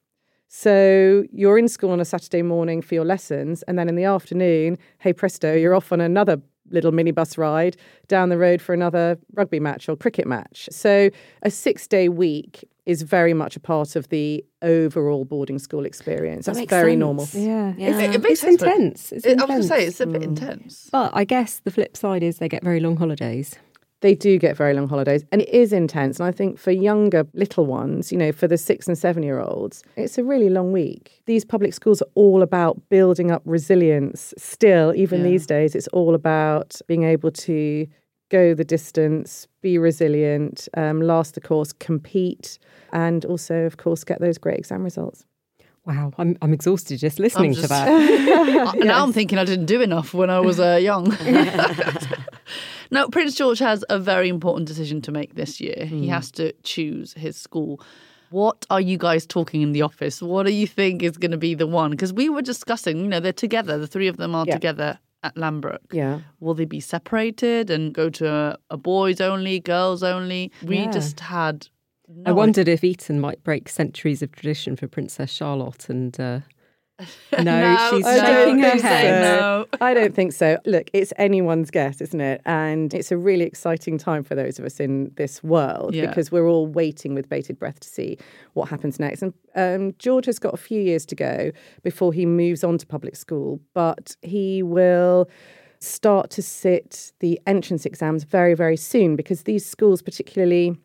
So you're in school on a Saturday morning for your lessons, and then in the afternoon, hey presto, you're off on another little minibus ride down the road for another rugby match or cricket match. So a six day week is very much a part of the overall boarding school experience. That That's very sense. normal. Yeah, yeah. It, it it's sense, intense. It's it, intense. I was going to say it's a bit mm. intense. But I guess the flip side is they get very long holidays they do get very long holidays and it is intense. And I think for younger little ones, you know, for the six and seven year olds, it's a really long week. These public schools are all about building up resilience still, even yeah. these days. It's all about being able to go the distance, be resilient, um, last the course, compete, and also, of course, get those great exam results. Wow, I'm, I'm exhausted just listening just, to that. *laughs* yes. Now I'm thinking I didn't do enough when I was uh, young. *laughs* now, Prince George has a very important decision to make this year. Mm. He hmm. has to choose his school. What are you guys talking in the office? What do you think is going to be the one? Because we were discussing, you know, they're together. The three of them are yeah. together at Lambrook. Yeah. Will they be separated and go to a, a boys only, girls only? We yeah. just had no, I wondered if Eton might break centuries of tradition for Princess Charlotte and. Uh, *laughs* no, no, she's shaking her head. So. No. I don't think so. Look, it's anyone's guess, isn't it? And it's a really exciting time for those of us in this world yeah. because we're all waiting with bated breath to see what happens next. And um, George has got a few years to go before he moves on to public school, but he will start to sit the entrance exams very, very soon because these schools, particularly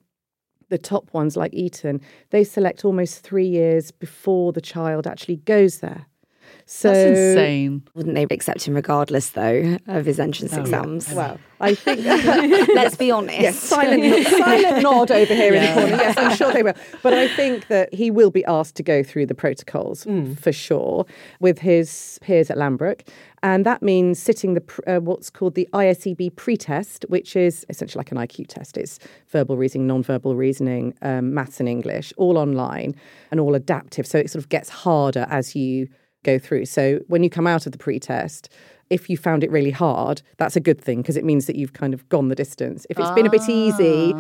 the top ones like Eton, they select almost three years before the child actually goes there. So That's insane. Wouldn't they accept him regardless, though, of his entrance exams? Well, I think *laughs* Let's be honest. yes, silent, silent *laughs* nod over here in the corner. Yes, I'm sure they will. But I think that he will be asked to go through the protocols for sure with his peers at Lambrook. And that means sitting the uh, what's called the ISEB pre-test, which is essentially like an IQ test. It's verbal reasoning, non-verbal reasoning, um, maths and English, all online and all adaptive. So it sort of gets harder as you go through. So when you come out of the pre-test, if you found it really hard, that's a good thing because it means that you've kind of gone the distance. If it's been a bit easy,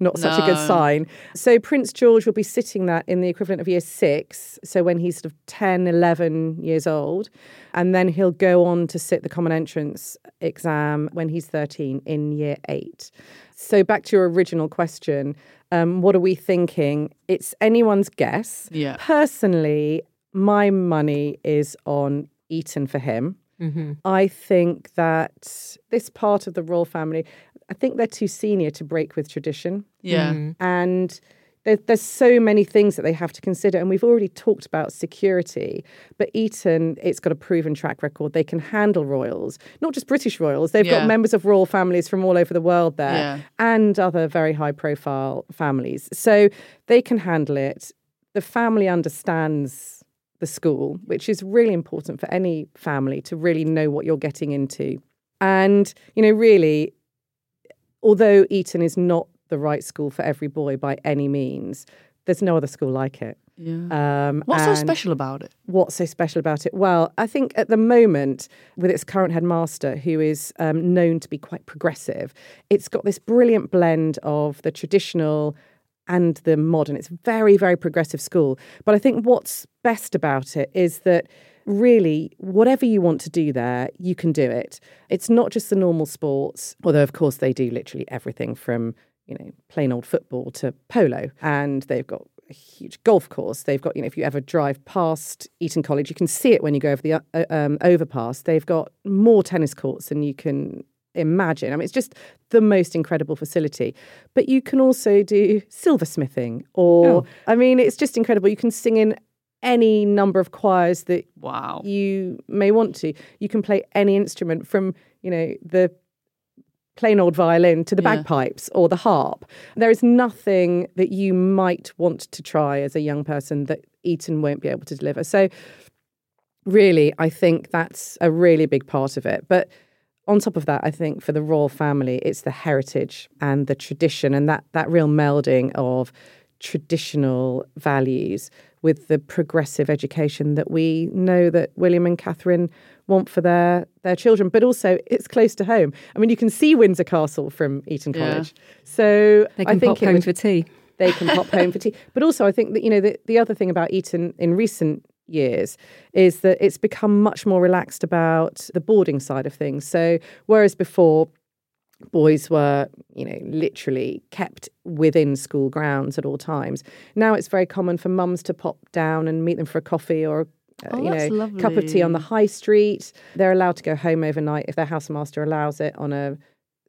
not such a good sign. So Prince George will be sitting that in the equivalent of year six. So when he's sort of 10, 11 years old. And then he'll go on to sit the common entrance exam when he's 13 in year eight. So back to your original question, um, what are we thinking? It's anyone's guess. Yeah. Personally, my money is on Eton for him. Mm-hmm. I think that this part of the royal family, I think they're too senior to break with tradition. Yeah. Mm-hmm. And there, there's so many things that they have to consider. And we've already talked about security, but Eton, it's got a proven track record. They can handle royals, not just British royals. They've Yeah. got members of royal families from all over the world there Yeah. and other very high profile families. So they can handle it. The family understands the school, which is really important for any family to really know what you're getting into. And, you know, really, although Eton is not the right school for every boy by any means, there's no other school like it. Yeah. Um, What's so special about it? What's so special about it? Well, I think at the moment, with its current headmaster, who is um, known to be quite progressive, it's got this brilliant blend of the traditional and the modern. It's very, very progressive school. But I think what's best about it is that really, whatever you want to do there, you can do it. It's not just the normal sports, although, of course, they do literally everything from you know, plain old football to polo. And they've got a huge golf course. They've got, you know, if you ever drive past Eton College, you can see it when you go over the uh, um, overpass. They've got more tennis courts than you can imagine. I mean, it's just the most incredible facility. But you can also do silversmithing, or, Oh. I mean, it's just incredible. You can sing in any number of choirs that Wow. you may want to. You can play any instrument from, you know, the plain old violin to the Yeah. bagpipes or the harp. There is nothing that you might want to try as a young person that Eton won't be able to deliver. So, really, I think that's a really big part of it. But on top of that, I think for the royal family, it's the heritage and the tradition and that that real melding of traditional values with the progressive education that we know that William and Catherine want for their their children. But also, it's close to home. I mean, you can see Windsor Castle from Eton Yeah. College, so They I think pop home would- for tea. they can pop home for tea. *laughs* But also, I think that you know the, the other thing about Eton in recent years is that it's become much more relaxed about the boarding side of things. So whereas before boys were you know literally kept within school grounds at all times now it's very common for mums to pop down and meet them for a coffee or uh, Oh, you know cup of tea on the high street. They're allowed to go home overnight if their housemaster allows it on a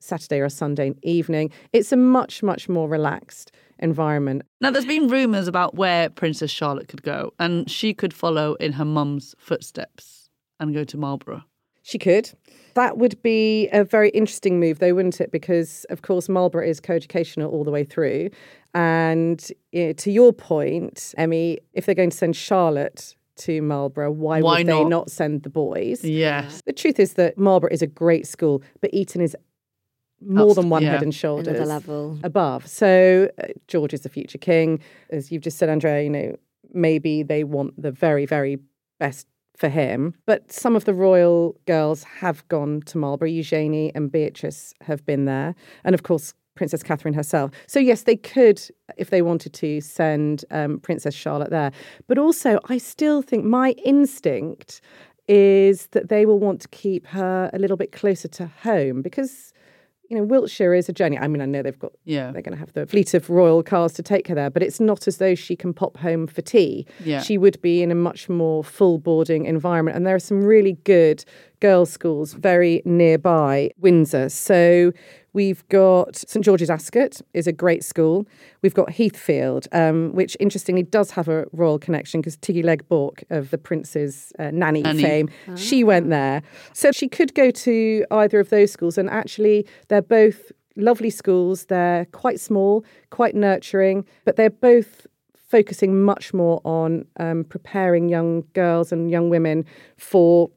saturday or a sunday evening. It's a much much more relaxed environment Now, there's been rumours about where Princess Charlotte could go, and she could follow in her mum's footsteps and go to Marlborough. She could. That would be a very interesting move, though, wouldn't it? Because, of course, Marlborough is co educational all the way through. And you know, to your point, Emmy, if they're going to send Charlotte to Marlborough, why, Why would they not? not send the boys? Yes. The truth is that Marlborough is a great school, but Eton is more than one yeah. head and shoulders above. So uh, George is the future king, as you've just said, Andrea. You know, maybe they want the very, very best for him. But some of the royal girls have gone to Marlborough. Eugenie and Beatrice have been there, and of course. Princess Catherine herself. So, yes, they could, if they wanted to, send um, Princess Charlotte there. But also, I still think my instinct is that they will want to keep her a little bit closer to home because you know, Wiltshire is a journey. I mean, I know they've got Yeah. they're going to have the fleet of royal cars to take her there, but it's not as though she can pop home for tea. Yeah. She would be in a much more full boarding environment, and there are some really good girls' schools very nearby Windsor. So we've got St George's Ascot is a great school. We've got Heathfield, um, which interestingly does have a royal connection because Tiggy Legge-Bourke of the Prince's uh, nanny, Nanny. fame, she went there. So she could go to either of those schools, and actually they're both lovely schools. They're quite small, quite nurturing, but they're both focusing much more on um, preparing young girls and young women for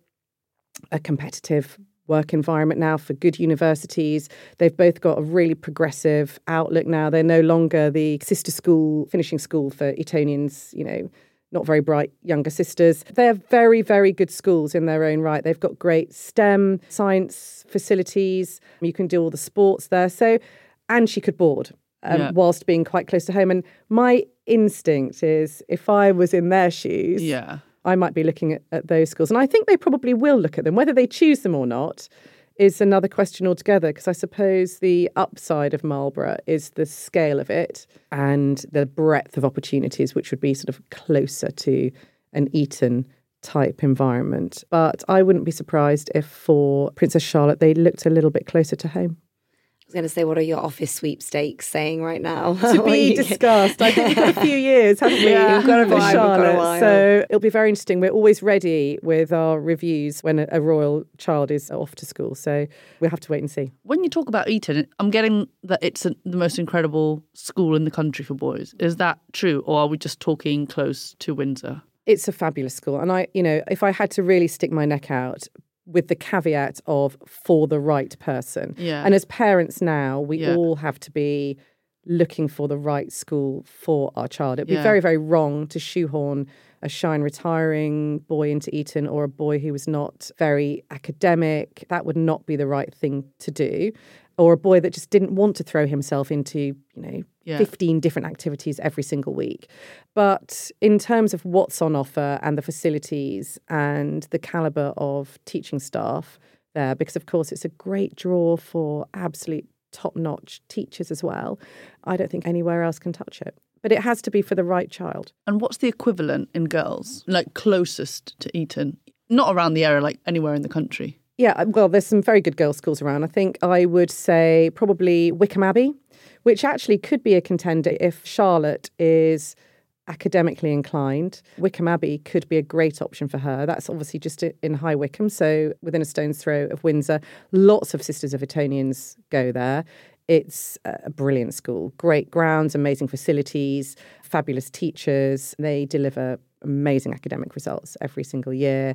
a competitive work environment now for good universities. They've both got a really progressive outlook now. They're no longer the sister school, finishing school for Etonians, you know, not very bright younger sisters. They're very, very good schools in their own right. They've got great STEM, science facilities. You can do all the sports there. So, and she could board. Um, Yeah. Whilst being quite close to home. And my instinct is if I was in their shoes, Yeah. I might be looking at, at those schools. And I think they probably will look at them. Whether they choose them or not is another question altogether, because I suppose the upside of Marlborough is the scale of it and the breadth of opportunities, which would be sort of closer to an Eton type environment. But I wouldn't be surprised if for Princess Charlotte they looked a little bit closer to home. I was going to say, what are your office sweepstakes saying right now? *laughs* to be discussed. I think we've got a few years, haven't we? *laughs* Yeah. We've got a We've got a So it'll be very interesting. We're always ready with our reviews when a, a royal child is off to school. So we'll have to wait and see. When you talk about Eton, I'm getting that it's a, the most incredible school in the country for boys. Is that true, or are we just talking close to Windsor? It's a fabulous school. And I, you know, if I had to really stick my neck out, with the caveat of for the right person. Yeah. And as parents now, we Yeah. all have to be looking for the right school for our child. It'd be Yeah. very, very wrong to shoehorn a shy and retiring boy into Eton or a boy who was not very academic. That would not be the right thing to do. Or a boy that just didn't want to throw himself into, you know, Yeah. 15 different activities every single week. But in terms of what's on offer and the facilities and the caliber of teaching staff there, because of course it's a great draw for absolute top notch teachers as well, I don't think anywhere else can touch it. But it has to be for the right child. And what's the equivalent in girls, like closest to Eton? Not around the area, like anywhere in the country. Yeah, well, there's some very good girls' schools around. I think I would say probably Wycombe Abbey, which actually could be a contender if Charlotte is academically inclined. Wycombe Abbey could be a great option for her. That's obviously just in High Wycombe, so within a stone's throw of Windsor. Lots of Sisters of Etonians go there. It's a brilliant school, great grounds, amazing facilities, fabulous teachers. They deliver amazing academic results every single year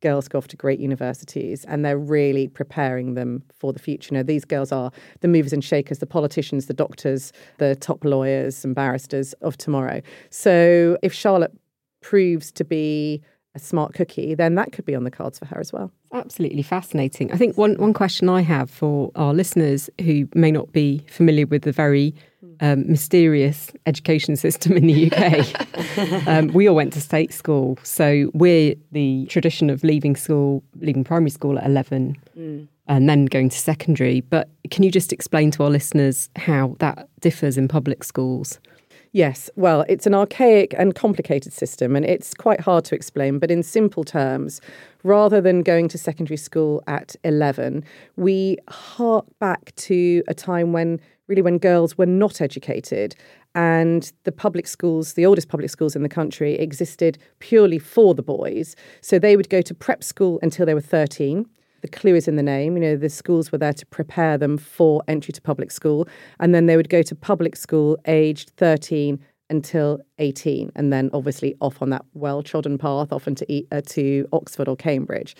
girls go off to great universities and they're really preparing them for the future. You know, these girls are the movers and shakers, the politicians, the doctors, the top lawyers and barristers of tomorrow. So if Charlotte proves to be a smart cookie, then that could be on the cards for her as well. Absolutely fascinating. I think one, one question I have for our listeners who may not be familiar with the very um, mysterious education system in the UK, *laughs* um, we all went to state school. So we're the tradition of leaving school, leaving primary school at 11 and then going to secondary. But can you just explain to our listeners how that differs in public schools? Yes, well, it's an archaic and complicated system, and it's quite hard to explain. But in simple terms, rather than going to secondary school at 11, we hark back to a time when really when girls were not educated and the public schools, the oldest public schools in the country, existed purely for the boys. So they would go to prep school until they were 13. The clue is in the name. You know, the schools were there to prepare them for entry to public school. And then they would go to public school aged 13 until 18, and then obviously off on that well trodden path, often to, uh, to Oxford or Cambridge.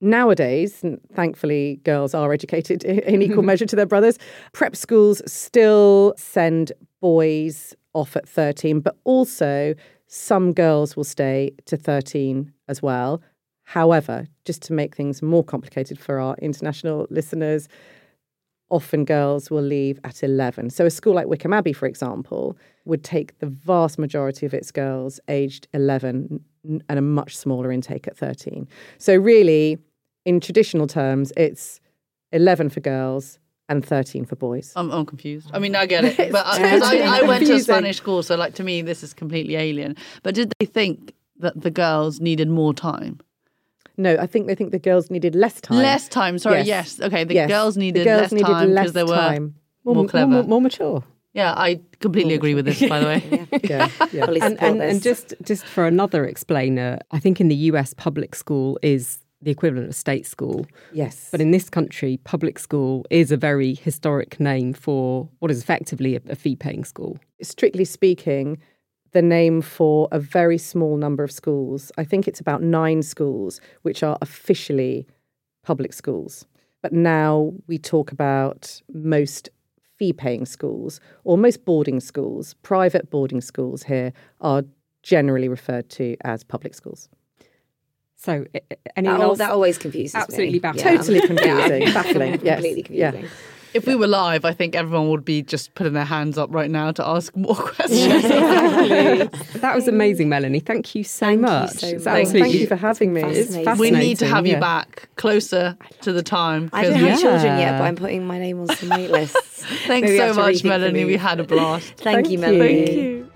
Nowadays, thankfully, girls are educated *laughs* in equal *laughs* measure to their brothers. Prep schools still send boys off at 13, but also some girls will stay to 13 as well. However, just to make things more complicated for our international listeners, often girls will leave at 11. So a school like Wycombe Abbey, for example, would take the vast majority of its girls aged 11 and a much smaller intake at 13. So really, in traditional terms, it's 11 for girls and 13 for boys. I'm, I'm confused. I mean, I get it, *laughs* but I, 'cause I, I went to a. Spanish school, so like to me, this is completely alien. But did they think that the girls needed more time? No, I think they think the girls needed less time. Less time. Sorry. Yes. Yes. Okay. The Yes. girls The needed girls less needed time less because they were time. more, clever. more, more mature. yeah, I completely agree with this. By the way. *laughs* Yeah, yeah. Fully and, and, and just just for another explainer, I think in the US, public school is the equivalent of state school. Yes. But in this country, public school is a very historic name for what is effectively a, a fee paying school. strictly speaking, the name for a very small number of schools. I think it's about nine schools which are officially public schools. But now we talk about most fee paying schools or most boarding schools. Private boarding schools here are generally referred to as public schools. So, a- a- that, else? that always confuses Absolutely me. *laughs* baffling. Totally confusing, baffling. Yes. Completely Yeah. Confusing. If we were live, I think everyone would be just putting their hands up right now to ask more *laughs* questions. that was amazing, Melanie. Thank you so Thank you much. so much. absolutely Thank you for having me. It's Fascinating. we need to fascinating, have you back closer to the time. I don't 'cause- have children yet, but I'm putting my name on some wait lists. *laughs* Thanks Maybe so much, Melanie. We had a blast. Thank, you, Melanie. Thank you.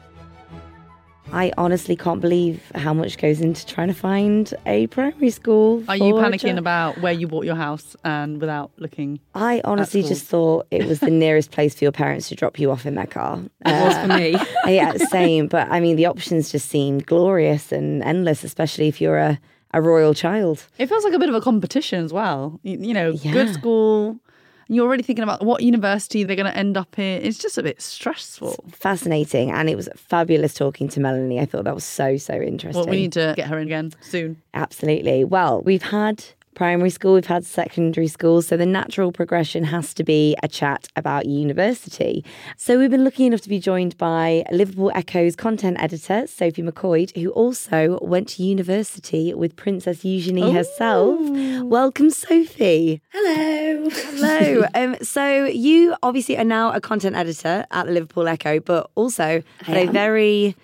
I honestly can't believe how much goes into trying to find a primary school. Are you a panicking about where you bought your house and without looking? I honestly just thought it was the *laughs* nearest place for your parents to drop you off in their car. It was for me. Uh, *laughs* yeah, same. But I mean, the options just seem glorious and endless, especially if you're a, a royal child. It feels like a bit of a competition as well. You, you know, Yeah. good school. And you're already thinking about what university they're going to end up in. It's just a bit stressful. Fascinating. And it was fabulous talking to Melanie. I thought that was so, so interesting. Well, we need to get her in again soon. Absolutely. Well, we've had primary school, we've had secondary school, so the natural progression has to be a chat about university. So we've been lucky enough to be joined by Liverpool Echo's content editor, Sophie McCoy, who also went to university with Princess Eugenie herself. Welcome, Sophie. Hello. Hello. *laughs* um, so you obviously are now a content editor at the Liverpool Echo, but also had a very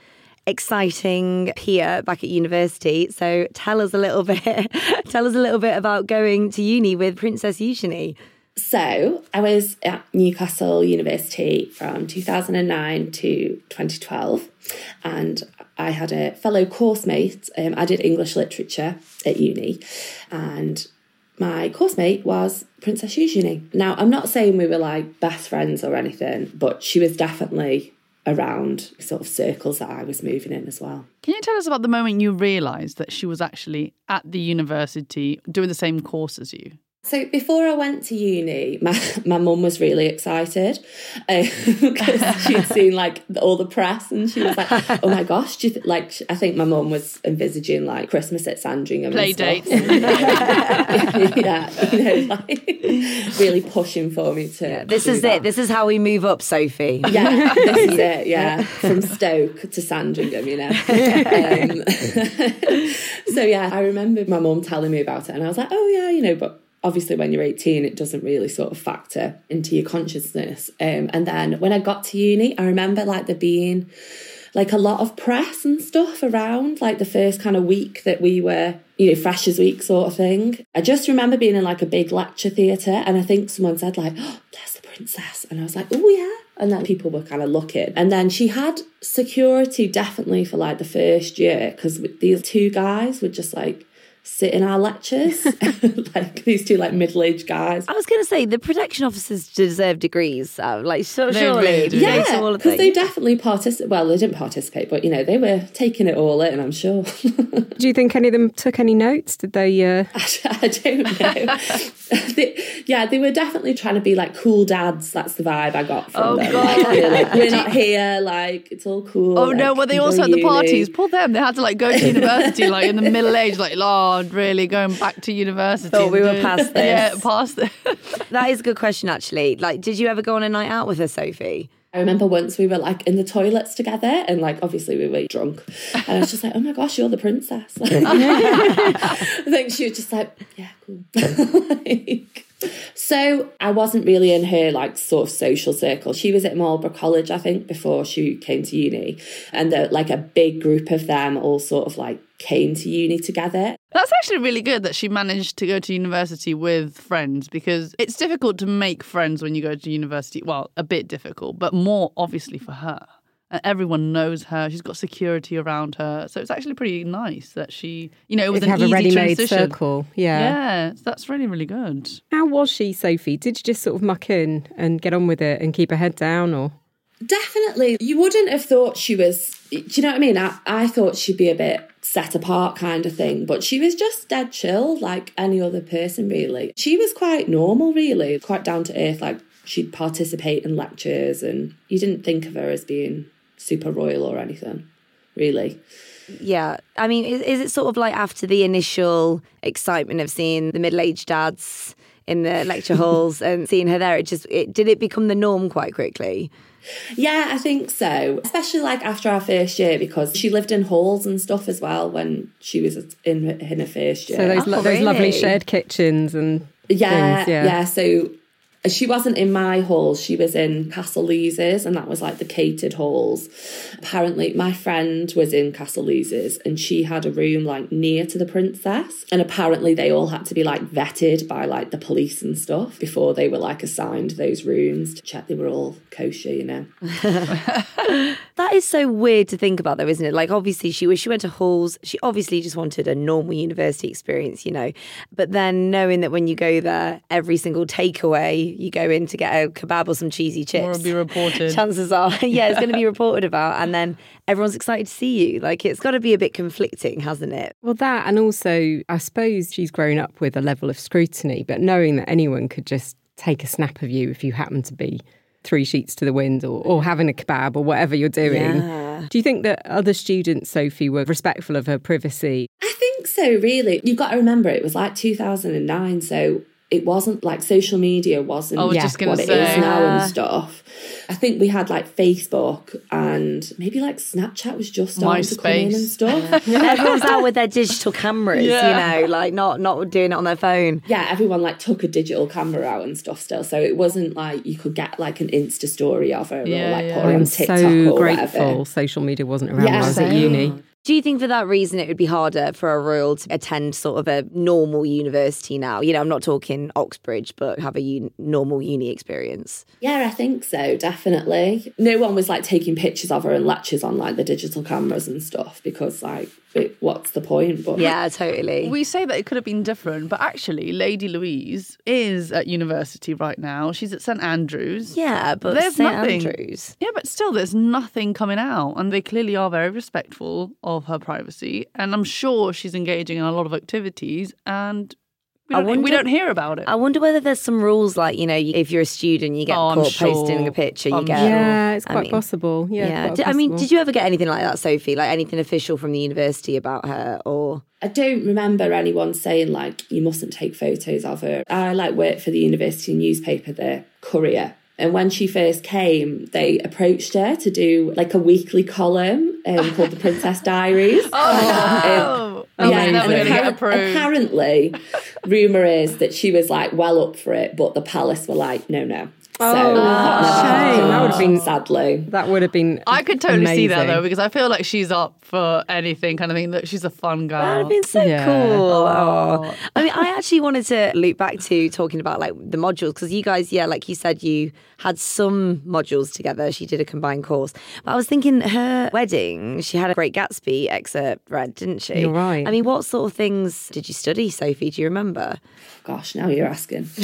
exciting peer back at university. So tell us a little *laughs* bit. tell us a little bit about going to uni with Princess Eugenie. So, I was at Newcastle University from 2009 to 2012, and I had a fellow course mate. Um, I did English literature at uni, and my course mate was Princess Eugenie. Now, I'm not saying we were like best friends or anything, but she was definitely around sort of circles that I was moving in as well. Can you tell us about the moment you realised that she was actually at the university doing the same course as you? So before I went to uni, my *laughs* my mum was really excited *laughs* because she'd seen like all the press, and she was like, "Oh my gosh!" Do you th-? like I think my mum was envisaging like Christmas at Sandringham, Play and stuff. dates. *laughs* yeah, you know, like really pushing for me to. This do is that. it. This is how we move up, Sophie. Yeah, this is it. Yeah, from Stoke to Sandringham, you know. Um, so yeah, I remember my mum telling me about it, and I was like, "Oh yeah, you know," but obviously when you're 18 it doesn't really sort of factor into your consciousness. Um, and then when i got to uni i remember like there being like a lot of press and stuff around like the first kind of week that we were you know freshers week sort of thing. I just remember being in like a big lecture theatre and i think someone said like oh there's the princess. And i was like oh yeah. And then people were kind of looking. And then she had security definitely for like the first year because these two guys were just like sit in our lectures *laughs* *laughs* like these two like middle-aged guys I was going to say the protection officers deserve degrees. Uh, like so, They surely, really do. Yeah, yeah to all of because they definitely participate well they didn't participate but you know they were taking it all in i'm sure *laughs* Do you think any of them took any notes? Did they? Uh... I don't know. They- yeah, they were definitely trying to be like cool dads. That's the vibe I got from Oh, them. God. Like, they were like, we're not here. Like it's all cool. Oh no, like, were they also at the uni." parties? Poor them. They had to like go to university like in the middle age, like Lord, really going back to university. Thought we were doing- past *laughs* this. Yeah, past this. *laughs* That is a good question, actually. Like, did you ever go on a night out with her, Sophie? I remember once we were like in the toilets together, and like obviously we were drunk, and I was just like, "Oh my gosh, you're the princess!" *laughs* I think she was just like, "Yeah, cool." Like- so I wasn't really in her like sort of social circle. She was at Marlborough College, I think, before she came to uni, and the, like a big group of them all sort of like came to uni together. That's actually really good that she managed to go to university with friends because it's difficult to make friends when you go to university. Well, a bit difficult, but more obviously for her. And everyone knows her. She's got security around her. So it's actually pretty nice that she, you know, it was If you an have a easy ready-made transition. circle, yeah. Yeah, that's really, really good. How was she, Sophie? Did you just sort of muck in and get on with it and keep her head down, or Definitely. You wouldn't have thought she was, do you know what I mean? I, I thought she'd be a bit set apart kind of thing, but she was just dead chill like any other person, really. She was quite normal, really, quite down to earth. Like she'd participate in lectures, and you didn't think of her as being super royal or anything, really. Yeah. I mean, is, is it sort of like after the initial excitement of seeing the middle aged dads in the lecture *laughs* halls and seeing her there, it just, it, did it become the norm quite quickly? Yeah, I think so. Especially like after our first year, because she lived in halls and stuff as well when she was in her, in her first year. so those, Oh, lo- those oh, lovely shared kitchens and yeah, things, yeah. yeah. So she wasn't in my hall. She was in Castle Leazes, and that was like the catered halls. Apparently, my friend was in Castle Leazes, and she had a room like near to the princess. And apparently, they all had to be like vetted by like the police and stuff before they were like assigned those rooms to check they were all kosher. You know. *laughs* That is so weird to think about, though, isn't it? Like, obviously, she she went to halls. She obviously just wanted a normal university experience, you know. But then knowing that when you go there, every single takeaway you go in to get a kebab or some cheesy chips, Or it'll be reported. *laughs* chances are, *laughs* yeah, it's going to be *laughs* reported about, and then everyone's excited to see you. Like, it's got to be a bit conflicting, hasn't it? Well, that, and also, I suppose she's grown up with a level of scrutiny, but knowing that anyone could just take a snap of you if you happen to be three sheets to the wind or, or having a kebab or whatever you're doing. Yeah. Do you think that other students, Sophie, were respectful of her privacy? I think so, really. You've got to remember it was like 2009, so it wasn't like social media wasn't I was Yeah. just what to it say. is now Yeah. and stuff. I think we had like Facebook and maybe like Snapchat was just starting to come in and MySpace. stuff. *laughs* Everyone's out with their digital cameras, Yeah. you know, like not not doing it on their phone. yeah, everyone like took a digital camera out and stuff still. So it wasn't like you could get like an Insta story of her Yeah, or like yeah. put her on I'm TikTok so or grateful whatever. social media wasn't around when Yeah, I was at same. uni. Do you think for that reason it would be harder for a royal to attend sort of a normal university now? You know, I'm not talking Oxbridge, but have a un- normal uni experience. Yeah, I think so, definitely. No one was like taking pictures of her and lectures on like the digital cameras and stuff because like it, what's the point? But Yeah, totally. We say that it could have been different, but actually, Lady Louise is at university right now. She's at St Andrews. yeah, but There's St nothing. Andrews. Yeah, but still, there's nothing coming out, and they clearly are very respectful of her privacy. And I'm sure she's engaging in a lot of activities, and we don't, we don't hear about it. I wonder whether there's some rules like, you know, if you're a student, you get Oh, I'm caught posting a picture, you I'm get. sure. Yeah, it's I quite mean, possible. Yeah, Yeah. quite Did- I mean, did you ever get anything like that, Sophie? Like anything official from the university about her or. I don't remember anyone saying like you mustn't take photos of her. I like worked for the university newspaper, the Courier. And when she first came, they approached her to do like a weekly column um, *laughs* called the Princess Diaries. oh, oh, yeah, it's never and going get approved. apparently, rumor is that she was like well up for it, but the palace were like, no, no. So, Oh, uh, never a uh, shame. That would have been- sadly. that would have been. I could totally see that though, because I feel like she's up for anything kind of thing. That she's a fun girl. That would have been so Yeah. cool. Oh. I mean, I actually wanted to loop back to talking about like the modules because you guys, yeah, like you said, you had some modules together. She did a combined course. But I was thinking her wedding, she had a Great Gatsby excerpt read, didn't she? You're right. I mean, what sort of things did you study, Sophie? Do you remember? Gosh, now you're asking. *laughs* *laughs*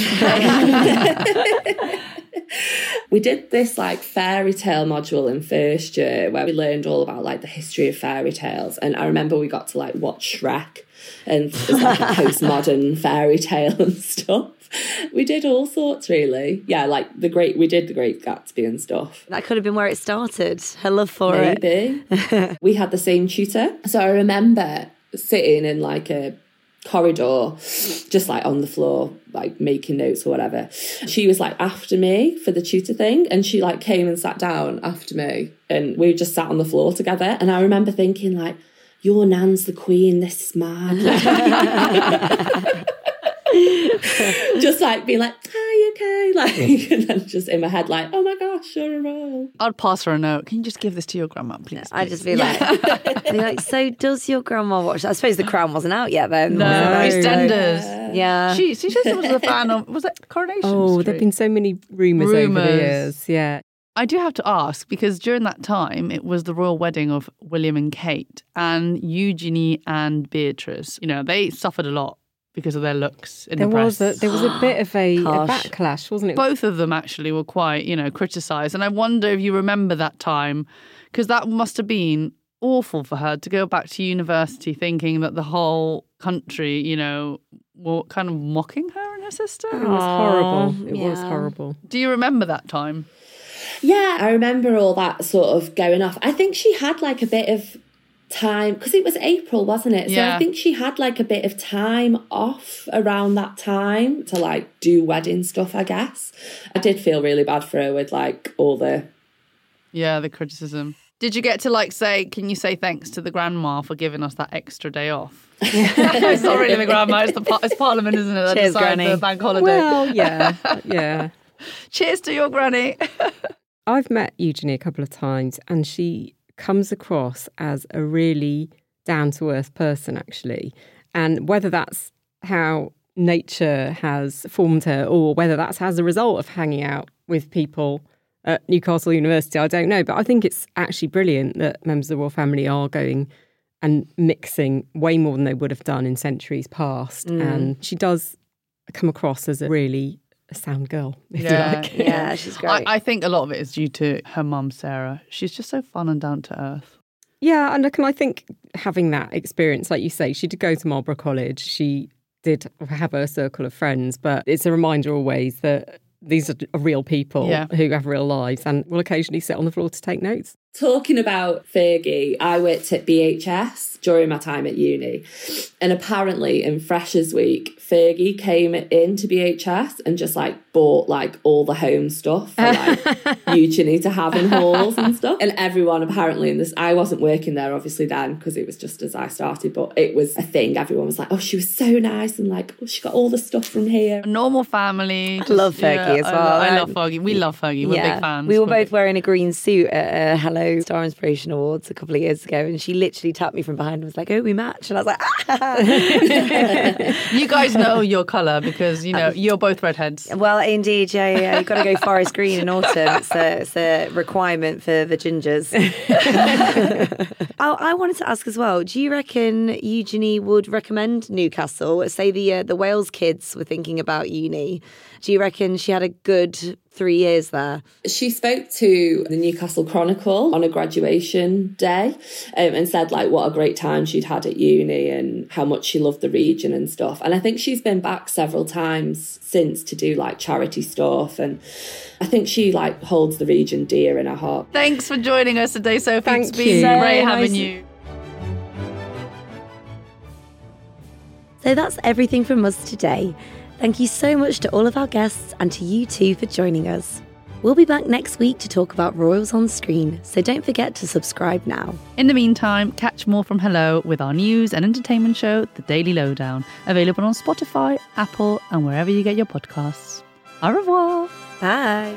we did this like fairy tale module in first year where we learned all about like the history of fairy tales. And I remember we got to like watch Shrek and like a *laughs* postmodern fairy tale and stuff. We did all sorts really. Yeah, like the great we did the Great Gatsby and stuff. That could have been where it started. Her love for it. Maybe. *laughs* we had the same tutor. So I remember sitting in like a corridor, just like on the floor, like making notes or whatever. She was like after me for the tutor thing, and she like came and sat down after me, and we just sat on the floor together. And I remember thinking, like, your nan's the queen, this is mad. *laughs* just like being like, hi, *laughs* okay? Like, and then just in my head, like, oh my gosh, you're a royal. I'd pass her a note. Can you just give this to your grandma, please? I'd just be like, *laughs* be like, so does your grandma watch? I suppose the crown wasn't out yet then. no, No. EastEnders. Yeah. She she just was a fan of was it Coronation Oh, Street? there've been so many rumours over the years. Yeah. I do have to ask because during that time it was the royal wedding of William and Kate and Eugenie and Beatrice. You know, they suffered a lot because of their looks in There the press. was a there was a bit of a, a *gasps* backlash, wasn't it? Both of them actually were quite, you know, criticised. And I wonder if you remember that time, because that must have been awful for her to go back to university thinking that the whole country, you know, were kind of mocking her and her sister. It was horrible. Aw, It was horrible. Do you remember that time? Yeah, I remember all that sort of going off. I think she had like a bit of time because it was April, wasn't it? So Yeah. I think she had like a bit of time off around that time to like do wedding stuff, I guess. I did feel really bad for her with like all the Yeah, the criticism. Did you get to like say, can you say thanks to the grandma for giving us that extra day off? it's not really the grandma, it's the par- it's Parliament, isn't it? That Cheers, decides Granny. the bank holiday. Well, yeah, yeah. *laughs* Cheers to your granny. *laughs* I've met Eugenie a couple of times, and she comes across as a really down to earth person, actually. And whether that's how nature has formed her, or whether that's as a result of hanging out with people at Newcastle University, I don't know. But I think it's actually brilliant that members of the royal family are going and mixing way more than they would have done in centuries past. Mm. And she does come across as a really sound girl, *laughs* if Yeah, you like. Yeah, *laughs* she's great. I, I think a lot of it is due to her mum, Sarah. She's just so fun and down to earth. Yeah, and look, and I think having that experience, like you say, she did go to Marlborough College. She did have her circle of friends, but it's a reminder always that these are real people Yeah. who have real lives and will occasionally sit on the floor to take notes. Talking about Fergie, I worked at BHS during my time at uni. And apparently in Freshers Week, Fergie came into BHS and just like bought like all the home stuff for like *laughs* Eugenie to have in halls and stuff. And everyone apparently in this, I wasn't working there obviously then because it was just as I started, but it was a thing. Everyone was like, oh, she was so nice and like, oh, she got all the stuff from here. A normal family. just- love Fergie as I well. lo- I, Um, love Fergie. We love Fergie. We're big fans. We were We're both wearing a green suit at uh, Hello Star Inspiration Awards a couple of years ago, and she literally tapped me from behind and was like, "Oh, we match," and I was like, ah. *laughs* You guys know your colour because you know you're both redheads. "Well, indeed, yeah, yeah, yeah. you've got to go forest green in autumn. It's a, it's a requirement for the gingers." *laughs* oh, I wanted to ask as well. Do you reckon Eugenie would recommend Newcastle? Say the uh, the Wales kids were thinking about uni. Do you reckon she had a good three years there? she spoke to the Newcastle Chronicle on a graduation day um, and said like what a great time she'd had at uni and how much she loved the region and stuff. And I think she's been back several times since to do like charity stuff and I think she like holds the region dear in her heart. Thanks for joining us today, Sophie. Thank it's been you. great So having you. So that's everything from us today. Thank you so much to all of our guests and to you too for joining us. We'll be back next week to talk about Royals on screen, so don't forget to subscribe now. In the meantime, catch more from Hello with our news and entertainment show, The Daily Lowdown, available on Spotify, Apple, and wherever you get your podcasts. Au revoir. Bye.